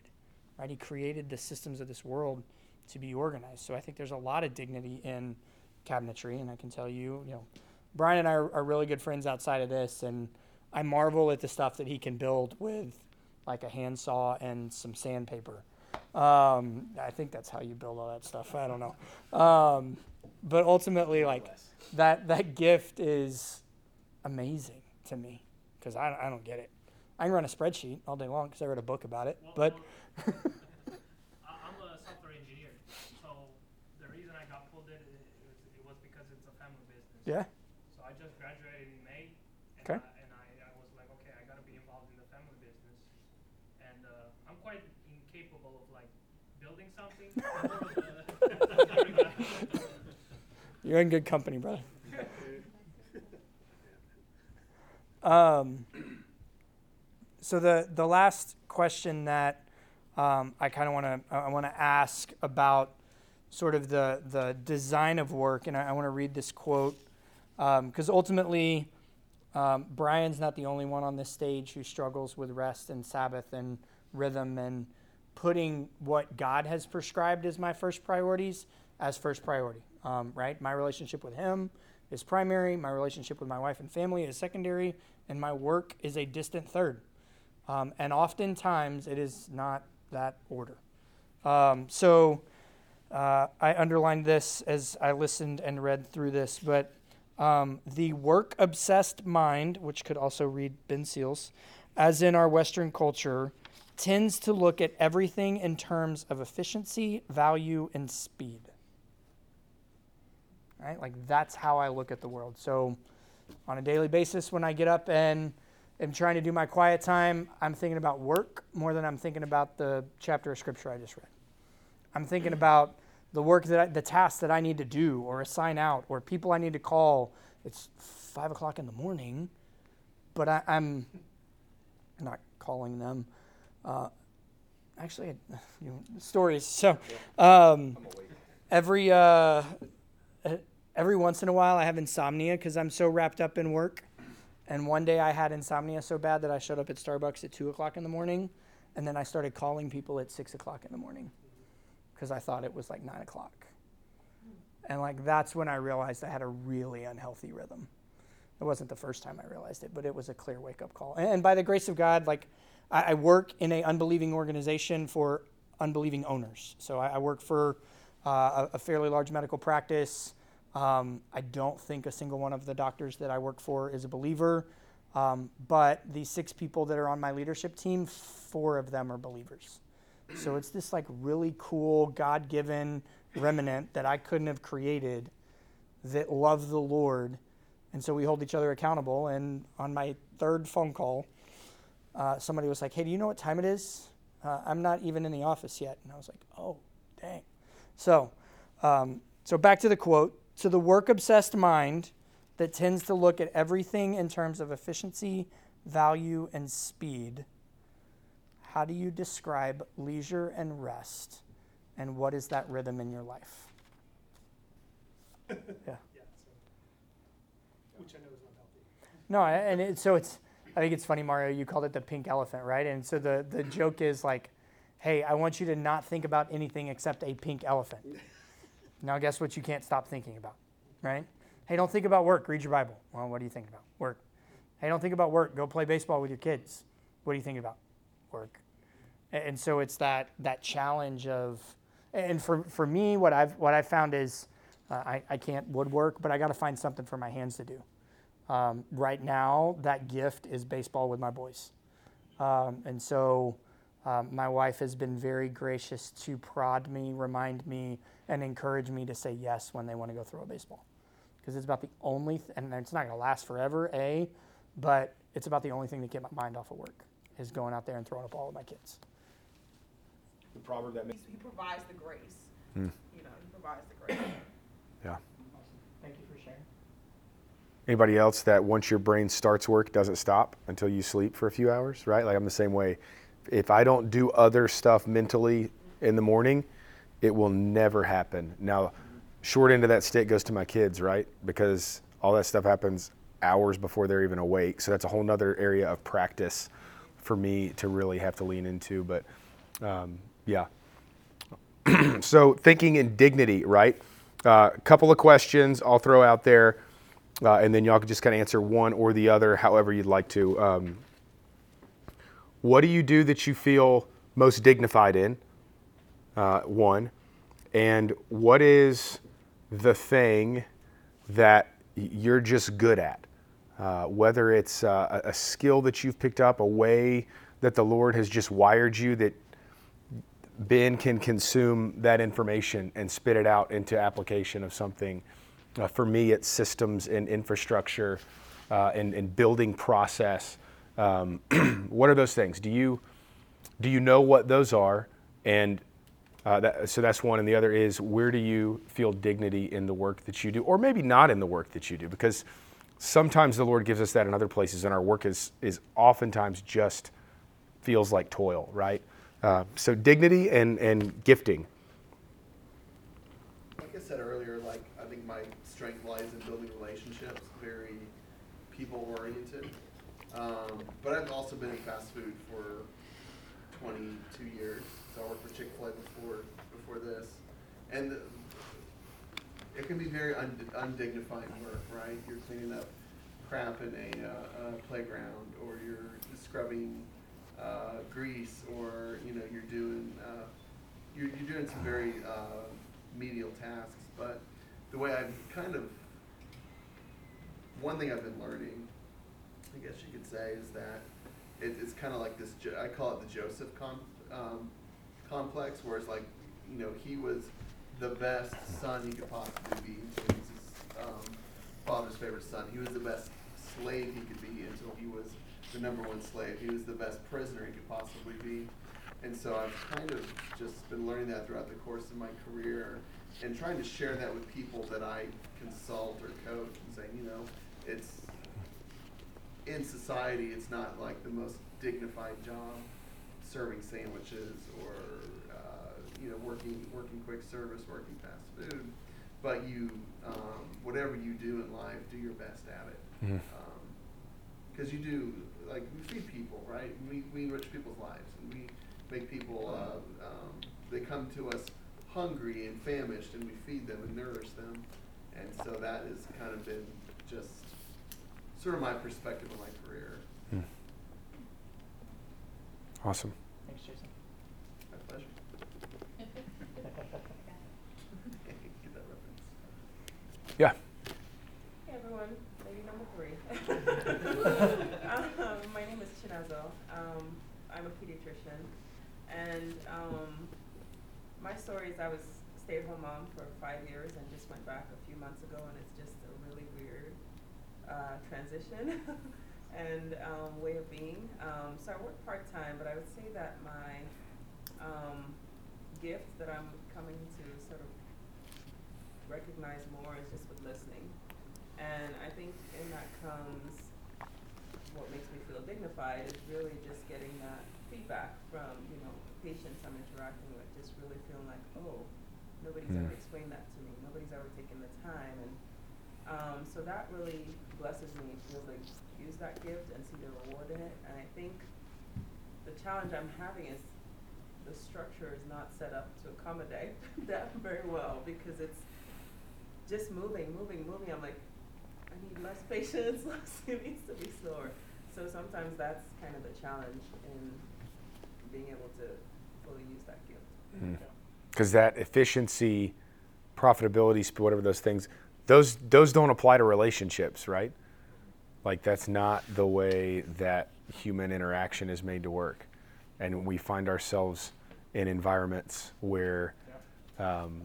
right? He created the systems of this world to be organized. So I think there's a lot of dignity in cabinetry, and I can tell you, you know, Brian and I are, are really good friends outside of this, and I marvel at the stuff that he can build with like a handsaw and some sandpaper. Um, I think that's how you build all that stuff. I don't know, um, but ultimately, like that that gift is amazing to me because I, I don't get it. I can run a spreadsheet all day long because I read a book about it, but. [LAUGHS] Yeah. So I just graduated in May. And okay. I, and I, I was like, okay, I got to be involved in the family business. And uh, I'm quite incapable of like building something. [LAUGHS] You're in good company, brother. [LAUGHS] um, so the the last question that um, I kind of want to I want to ask about sort of the the design of work, and I, I want to read this quote because um, ultimately. Um, Brian's not the only one on this stage who struggles with rest and Sabbath and rhythm and putting what God has prescribed as my first priorities as first priority, um, right? My relationship with Him is primary, my relationship with my wife and family is secondary, and my work is a distant third. Um, and oftentimes it is not that order. Um, so uh, I underlined this as I listened and read through this, but um, the work obsessed mind, which could also read Ben Seals, as in our Western culture, tends to look at everything in terms of efficiency, value, and speed. Right? Like that's how I look at the world. So on a daily basis, when I get up and am trying to do my quiet time, I'm thinking about work more than I'm thinking about the chapter of scripture I just read. I'm thinking about the work that I, the tasks that I need to do or assign out or people I need to call. It's five o'clock in the morning, but I, am not calling them. Uh, actually, [LAUGHS] you know, stories. So um, every uh, every once in a while, I have insomnia because I'm so wrapped up in work. And one day I had insomnia so bad that I showed up at Starbucks at two o'clock in the morning, and then I started calling people at six o'clock in the morning because I thought it was like nine o'clock. And like that's when I realized I had a really unhealthy rhythm. It wasn't the first time I realized it, but it was a clear wake up call. And, by the grace of God, like I, I work in an unbelieving organization for unbelieving owners. So I, I work for uh, a, a, fairly large medical practice. Um, I don't think a single one of the doctors that I work for is a believer. Um, but the six people that are on my leadership team, four of them are believers. So it's this like really cool God given remnant that I couldn't have created that love the Lord. And so we hold each other accountable. And on my third phone call, uh, somebody was like, Hey, do you know what time it is? Uh, I'm not even in the office yet. And I was like, Oh, dang. So, um, so back to the quote. To the work obsessed mind that tends to look at everything in terms of efficiency, value, and speed, how do you describe leisure and rest? And what is that rhythm in your life? [LAUGHS] yeah. yeah so, which I know is not healthy. No, and it, so it's I think it's funny, Mario, you called it the pink elephant, right? And so the, the joke is like, hey, I want you to not think about anything except a pink elephant. [LAUGHS] now, guess what you can't stop thinking about, right? Hey, don't think about work, read your Bible. Well, what do you think about? Work. Hey, don't think about work, go play baseball with your kids. What do you think about? Work. And so it's that, that challenge of, and for, for me, what I've, what I've found is uh, I, I can't woodwork, but I got to find something for my hands to do. Um, right now, that gift is baseball with my boys. Um, and so um, my wife has been very gracious to prod me, remind me, and encourage me to say yes when they want to go throw a baseball. Because it's about the only, th- and it's not going to last forever, A, but it's about the only thing to get my mind off of work is going out there and throwing a ball with my kids. The proverb that makes. He provides the grace. Hmm. You know, he provides the grace. yeah. Thank you for sharing. Anybody else that once your brain starts work doesn't stop until you sleep for a few hours, right? Like I'm the same way. If I don't do other stuff mentally in the morning, it will never happen. Now, short end of that stick goes to my kids, right? Because all that stuff happens hours before they're even awake. So that's a whole nother area of practice for me to really have to lean into. But um, yeah. [CLEARS THROAT] so thinking in dignity, right? A uh, couple of questions I'll throw out there uh, and then y'all can just kind of answer one or the other, however you'd like to. Um, what do you do that you feel most dignified in? Uh, one, and what is the thing that you're just good at? Uh, whether it's uh, a skill that you've picked up, a way that the Lord has just wired you that Ben can consume that information and spit it out into application of something uh, for me, it's systems and infrastructure uh, and, and, building process. Um, [CLEARS THROAT] what are those things? Do you do you know what those are? And uh, that, so that's one. And the other is where do you feel dignity in the work that you do, or maybe not in the work that you do? Because sometimes the Lord gives us that in other places, and our work is is oftentimes just feels like toil, right? Uh, so dignity and, and gifting. like I said earlier, like I think my strength lies in building relationships, very people oriented. Um, but I've also been in fast food for 22 years. So I worked for Chick Fil A before before this, and it can be very und- undignifying work, right? You're cleaning up crap in a, uh, playground, or you're scrubbing uh, grease, or you know you're doing uh, you're, you're doing some very uh, medial tasks. But the way I've kind of one thing I've been learning, I guess you could say, is that it, it's kind of like this. Jo- I call it the Joseph com- um, complex, where it's like, you know, he was the best son he could possibly be he his um, father's favorite son. He was the best slave he could be until he was the number one slave. He was the best prisoner he could possibly be. And so I've kind of just been learning that throughout the course of my career and trying to share that with people that I consult or coach and say, you know, it's in society, it's not like the most dignified job serving sandwiches or working working quick service, working fast food. But you, um, whatever you do in life, do your best at it. Because you do, like we feed people, right? We, we enrich people's lives, and we make people. Uh, um, they come to us hungry and famished, and we feed them and nourish them. And so that has kind of been just sort of my perspective on my career. Hmm. Awesome. Thanks, Jason. My pleasure. Get that reference. Yeah. Hey everyone, lady number three. um, my name is Chinazo. Um, I'm a pediatrician, and um, my story is I was a stay-at-home mom for five years and just went back a few months ago, and it's just a really weird uh, transition [LAUGHS] and um, way of being. Um, so I work part-time, but I would say that my um, gift that I'm coming to sort of recognize more is just with listening. And I think in that comes what makes me feel dignified is really just getting that feedback from, you know, patients I'm interacting with, just really feeling like, oh, nobody's Mm. ever explained that to me. Nobody's ever taken the time. And um, so that really blesses me to be able to use that gift and see the reward in it. And I think the challenge I'm having is the structure is not set up to accommodate [LAUGHS] that very well because it's just moving, moving, moving. I'm like, I need less patients, [LAUGHS] less, it needs to be slower. So sometimes that's kind of the challenge in being able to fully use that gift. Because that efficiency, profitability, whatever those things, those those don't apply to relationships, right? Like that's not the way that human interaction is made to work, and we find ourselves in environments where um,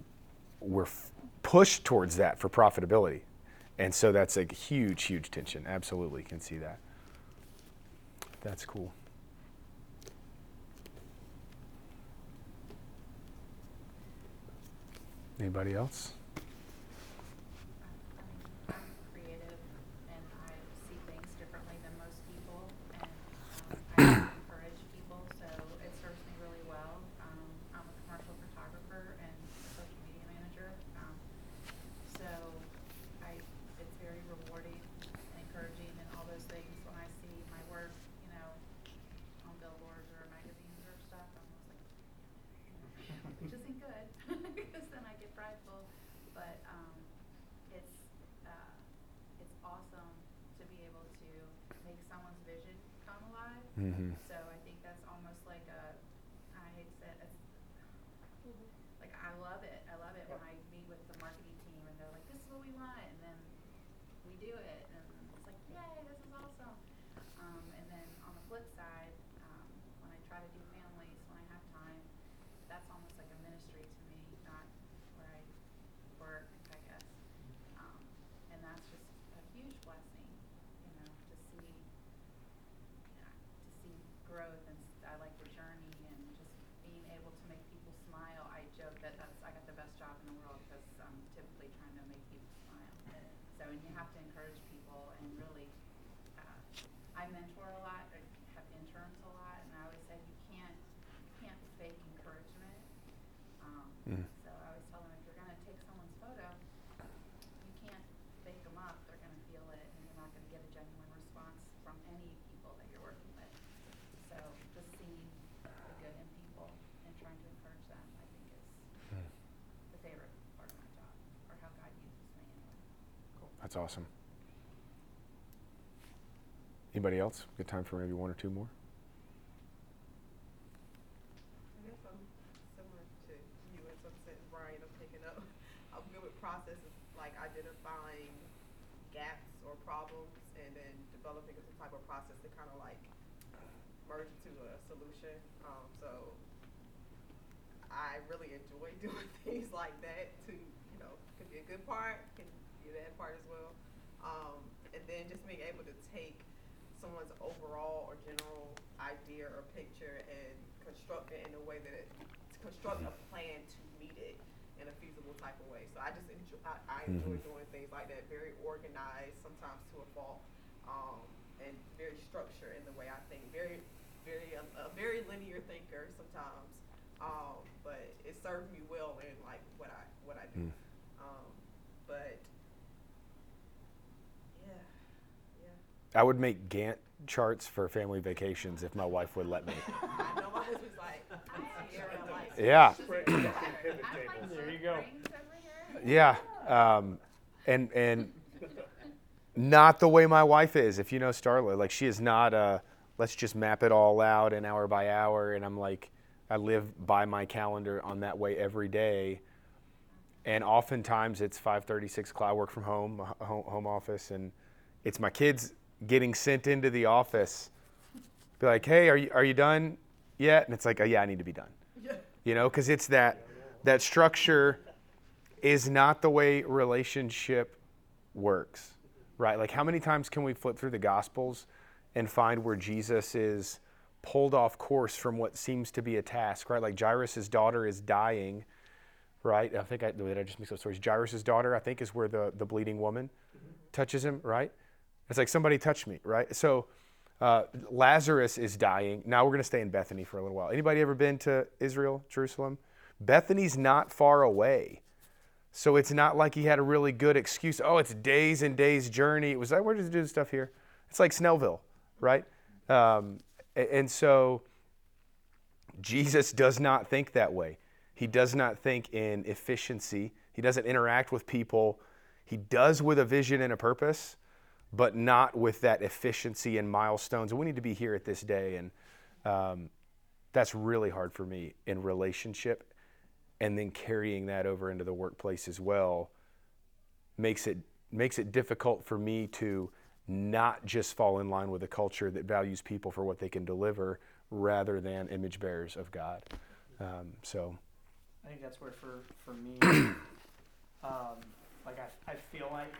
we're f- pushed towards that for profitability, and so that's a huge, huge tension. Absolutely, can see that. That's cool. Anybody else? I'm creative and I see things differently than most people and um, I encourage people, so it serves me really well. Um, I'm a commercial photographer and social media manager. Um, so I, it's very rewarding and encouraging and all those things when I see my work, you know, on billboards or magazines or stuff. I'm almost like, which isn't good because then I get prideful. But um, it's uh, it's awesome to be able to make someone's vision come alive. Mm-hmm. So I think that's almost like a I hate to say it, it's like I love it. I love it when I meet with the marketing team and they're like, "This is what we want," and then we do it, and it's like, "Yay, this is awesome!" Um, and then on the flip side, um, when I try to do families when I have time, that's almost like a ministry to me, not where I work, I guess. Um, and that's just a huge blessing, you know, to see yeah, to see growth and s- I like the journey and just being able to make people smile. I joke that that's I got the best job in the world because I'm typically trying to make people smile. So and you have to encourage people and really. Uh, I mentor a lot. I have interns a lot, and I always say, Mm. So I always tell them if you're gonna take someone's photo, you can't fake them up. They're gonna feel it, and you're not gonna get a genuine response from any people that you're working with. So just seeing the good in people and trying to encourage them, I think is Mm. the favorite part of my job, or how God uses me anyway. That's awesome. Anybody else? Good time for maybe one or two more. I guess I'm similar to you in some sense, Brian. I'm picking up. [LAUGHS] I'm good with processes like identifying gaps or problems and then developing some type of process to kind of like merge into a solution. Um, so I really enjoy [LAUGHS] doing things like that. To you know, could be a good part, a part as well. Um, and then just being able to take someone's overall or general idea or picture and construct it in a way that it to construct a plan to meet it in a feasible type of way. So I just enjoy I, I enjoy Mhm. doing things like that, very organized, sometimes to a fault, um, and very structured in the way I think. Very, very a, a very linear thinker sometimes, um, but it served me well in like what I what I do. Mm. Um, but yeah, yeah. I would make Gantt charts for family vacations if my wife would let me. [LAUGHS] I know my husband's like, Sierra, like, Yeah. There you go. Rings over here. Yeah. Um, and and not the way my wife is. If you know Starla, like she is not a let's just map it all out an hour by hour. And I'm like, I live by my calendar on that way every day. And oftentimes it's 5:30, 6 o'clock. I work from home, a ho- home office, and it's my kids getting sent into the office. Be like, hey, are you are you done yet? And it's like, oh, yeah, I need to be done. You know, because it's that that structure is not the way relationship works, right? Like, how many times can we flip through the Gospels and find where Jesus is pulled off course from what seems to be a task, right? Like, Jairus' daughter is dying, right? I think I did I just mix up stories. Jairus' daughter, I think, is where the, the bleeding woman touches him, right? It's like somebody touched me, right? So uh, Lazarus is dying. Now we're going to stay in Bethany for a little while. Anybody ever been to Israel, Jerusalem? Bethany's not far away. So it's not like he had a really good excuse. Oh, it's days and days journey. It was like, where does he do stuff here? It's like Snellville, right? Um, and so Jesus does not think that way. He does not think in efficiency. He doesn't interact with people. He does with a vision and a purpose, but not with that efficiency and milestones. And we need to be here at this day. And um, that's really hard for me in relationship. And then carrying that over into the workplace as well makes it makes it difficult for me to not just fall in line with a culture that values people for what they can deliver rather than image bearers of God. Um, so, I think that's where for for me, [CLEARS THROAT] um, like I, I feel like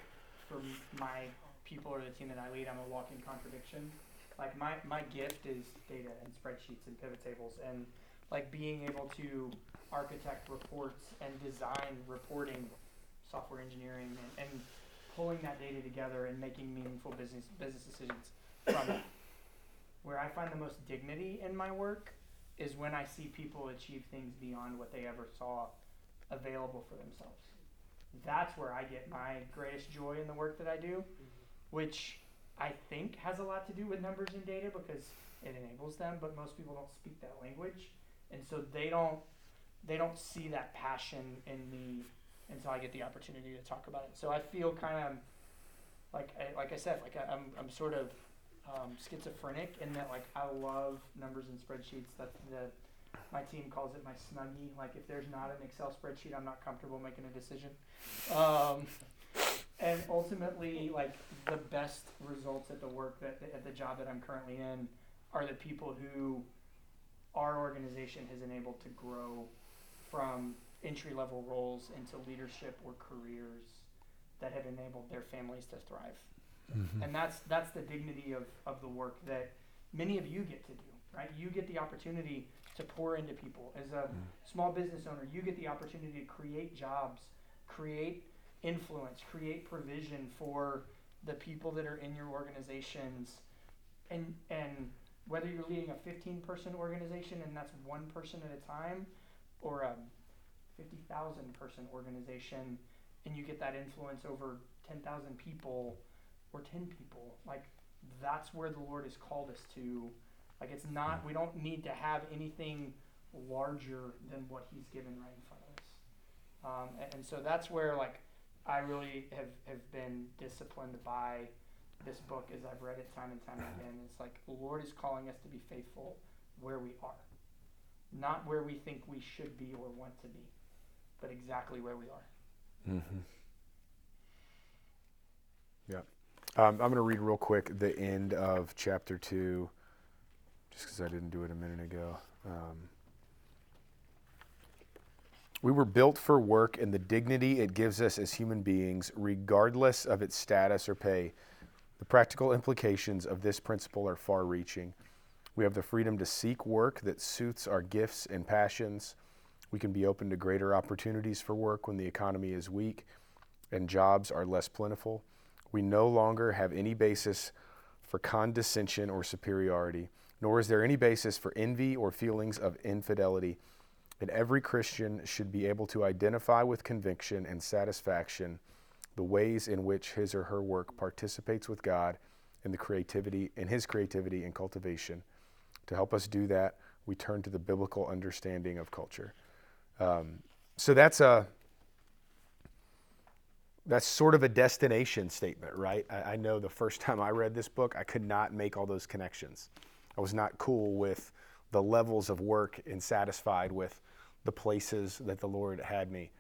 for my people or the team that I lead, I'm a walking contradiction. Like my my gift is data and spreadsheets and pivot tables and like being able to architect reports and design reporting, software engineering and, and pulling that data together and making meaningful business business decisions from it. Where I find the most dignity in my work is when I see people achieve things beyond what they ever saw available for themselves. That's where I get my greatest joy in the work that I do, which I think has a lot to do with numbers and data because it enables them, but most people don't speak that language. And so they don't they don't see that passion in me until I get the opportunity to talk about it. So I feel kind of like I, like I said, like I, I'm I'm sort of um, schizophrenic in that like I love numbers and spreadsheets. That the my team calls it my snuggie. Like if there's not an Excel spreadsheet, I'm not comfortable making a decision. Um, and ultimately, like the best results at the work that at the job that I'm currently in are the people who our organization has enabled to grow from entry level roles into leadership or careers that have enabled their families to thrive. Mm-hmm. And that's that's the dignity of, of the work that many of you get to do right? You get the opportunity to pour into people. As a mm. small business owner you get the opportunity to create jobs create influence create provision for the people that are in your organizations and and whether you're leading a 15 person organization and that's one person at a time or a 50,000 person organization and you get that influence over 10,000 people or 10 people. Like that's where the Lord has called us to. Like it's not, we don't need to have anything larger than what He's given right in front of us. Um, and, and so that's where like I really have, have been disciplined by this book as I've read it time and time again. It's like the Lord is calling us to be faithful where we are, not where we think we should be or want to be, but exactly where we are. Mm-hmm. Yeah. Um, I'm going to read real quick the end of chapter two, just because I didn't do it a minute ago. Um, we were built for work and the dignity it gives us as human beings, regardless of its status or pay. The practical implications of this principle are far reaching. We have the freedom to seek work that suits our gifts and passions. We can be open to greater opportunities for work when the economy is weak and jobs are less plentiful. We no longer have any basis for condescension or superiority, nor is there any basis for envy or feelings of infidelity. And every Christian should be able to identify with conviction and satisfaction the ways in which his or her work participates with God in the creativity in his creativity and cultivation. To help us do that, we turn to the biblical understanding of culture. Um, so that's a that's sort of a destination statement, right? I, I, know the first [LAUGHS] time I read this book, I could not make all those connections. I was not cool with the levels of work and satisfied with the places that the Lord had me.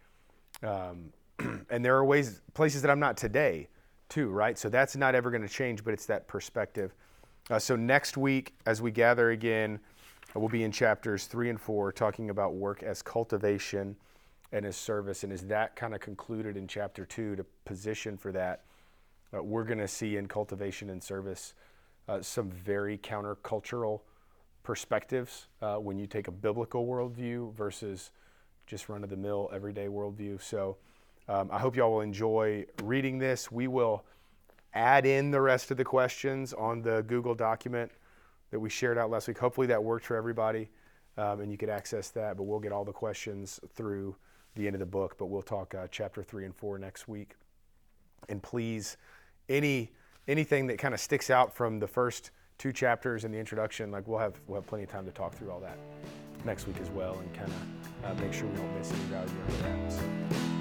Um, [CLEARS THROAT] and there are ways places that I'm not today too, right? So that's not ever going to change, but it's that perspective. Uh, so next week, as we gather again, we'll be in chapters three and four, talking about work as cultivation and as service. And as that kind of concluded in chapter two, to position for that, uh, we're going to see in cultivation and service uh, some very countercultural perspectives uh, when you take a biblical worldview versus just run of the mill everyday worldview. So um, I hope y'all will enjoy reading this. We will add in the rest of the questions on the Google document that we shared out last week. Hopefully that worked for everybody um, and you could access that, but we'll get all the questions through the end of the book. But we'll talk uh, chapter three and four next week. And please, any anything that kind of sticks out from the first two chapters in the introduction, like we'll have we'll have plenty of time to talk through all that next week as well, and kind of uh, make sure we don't miss any value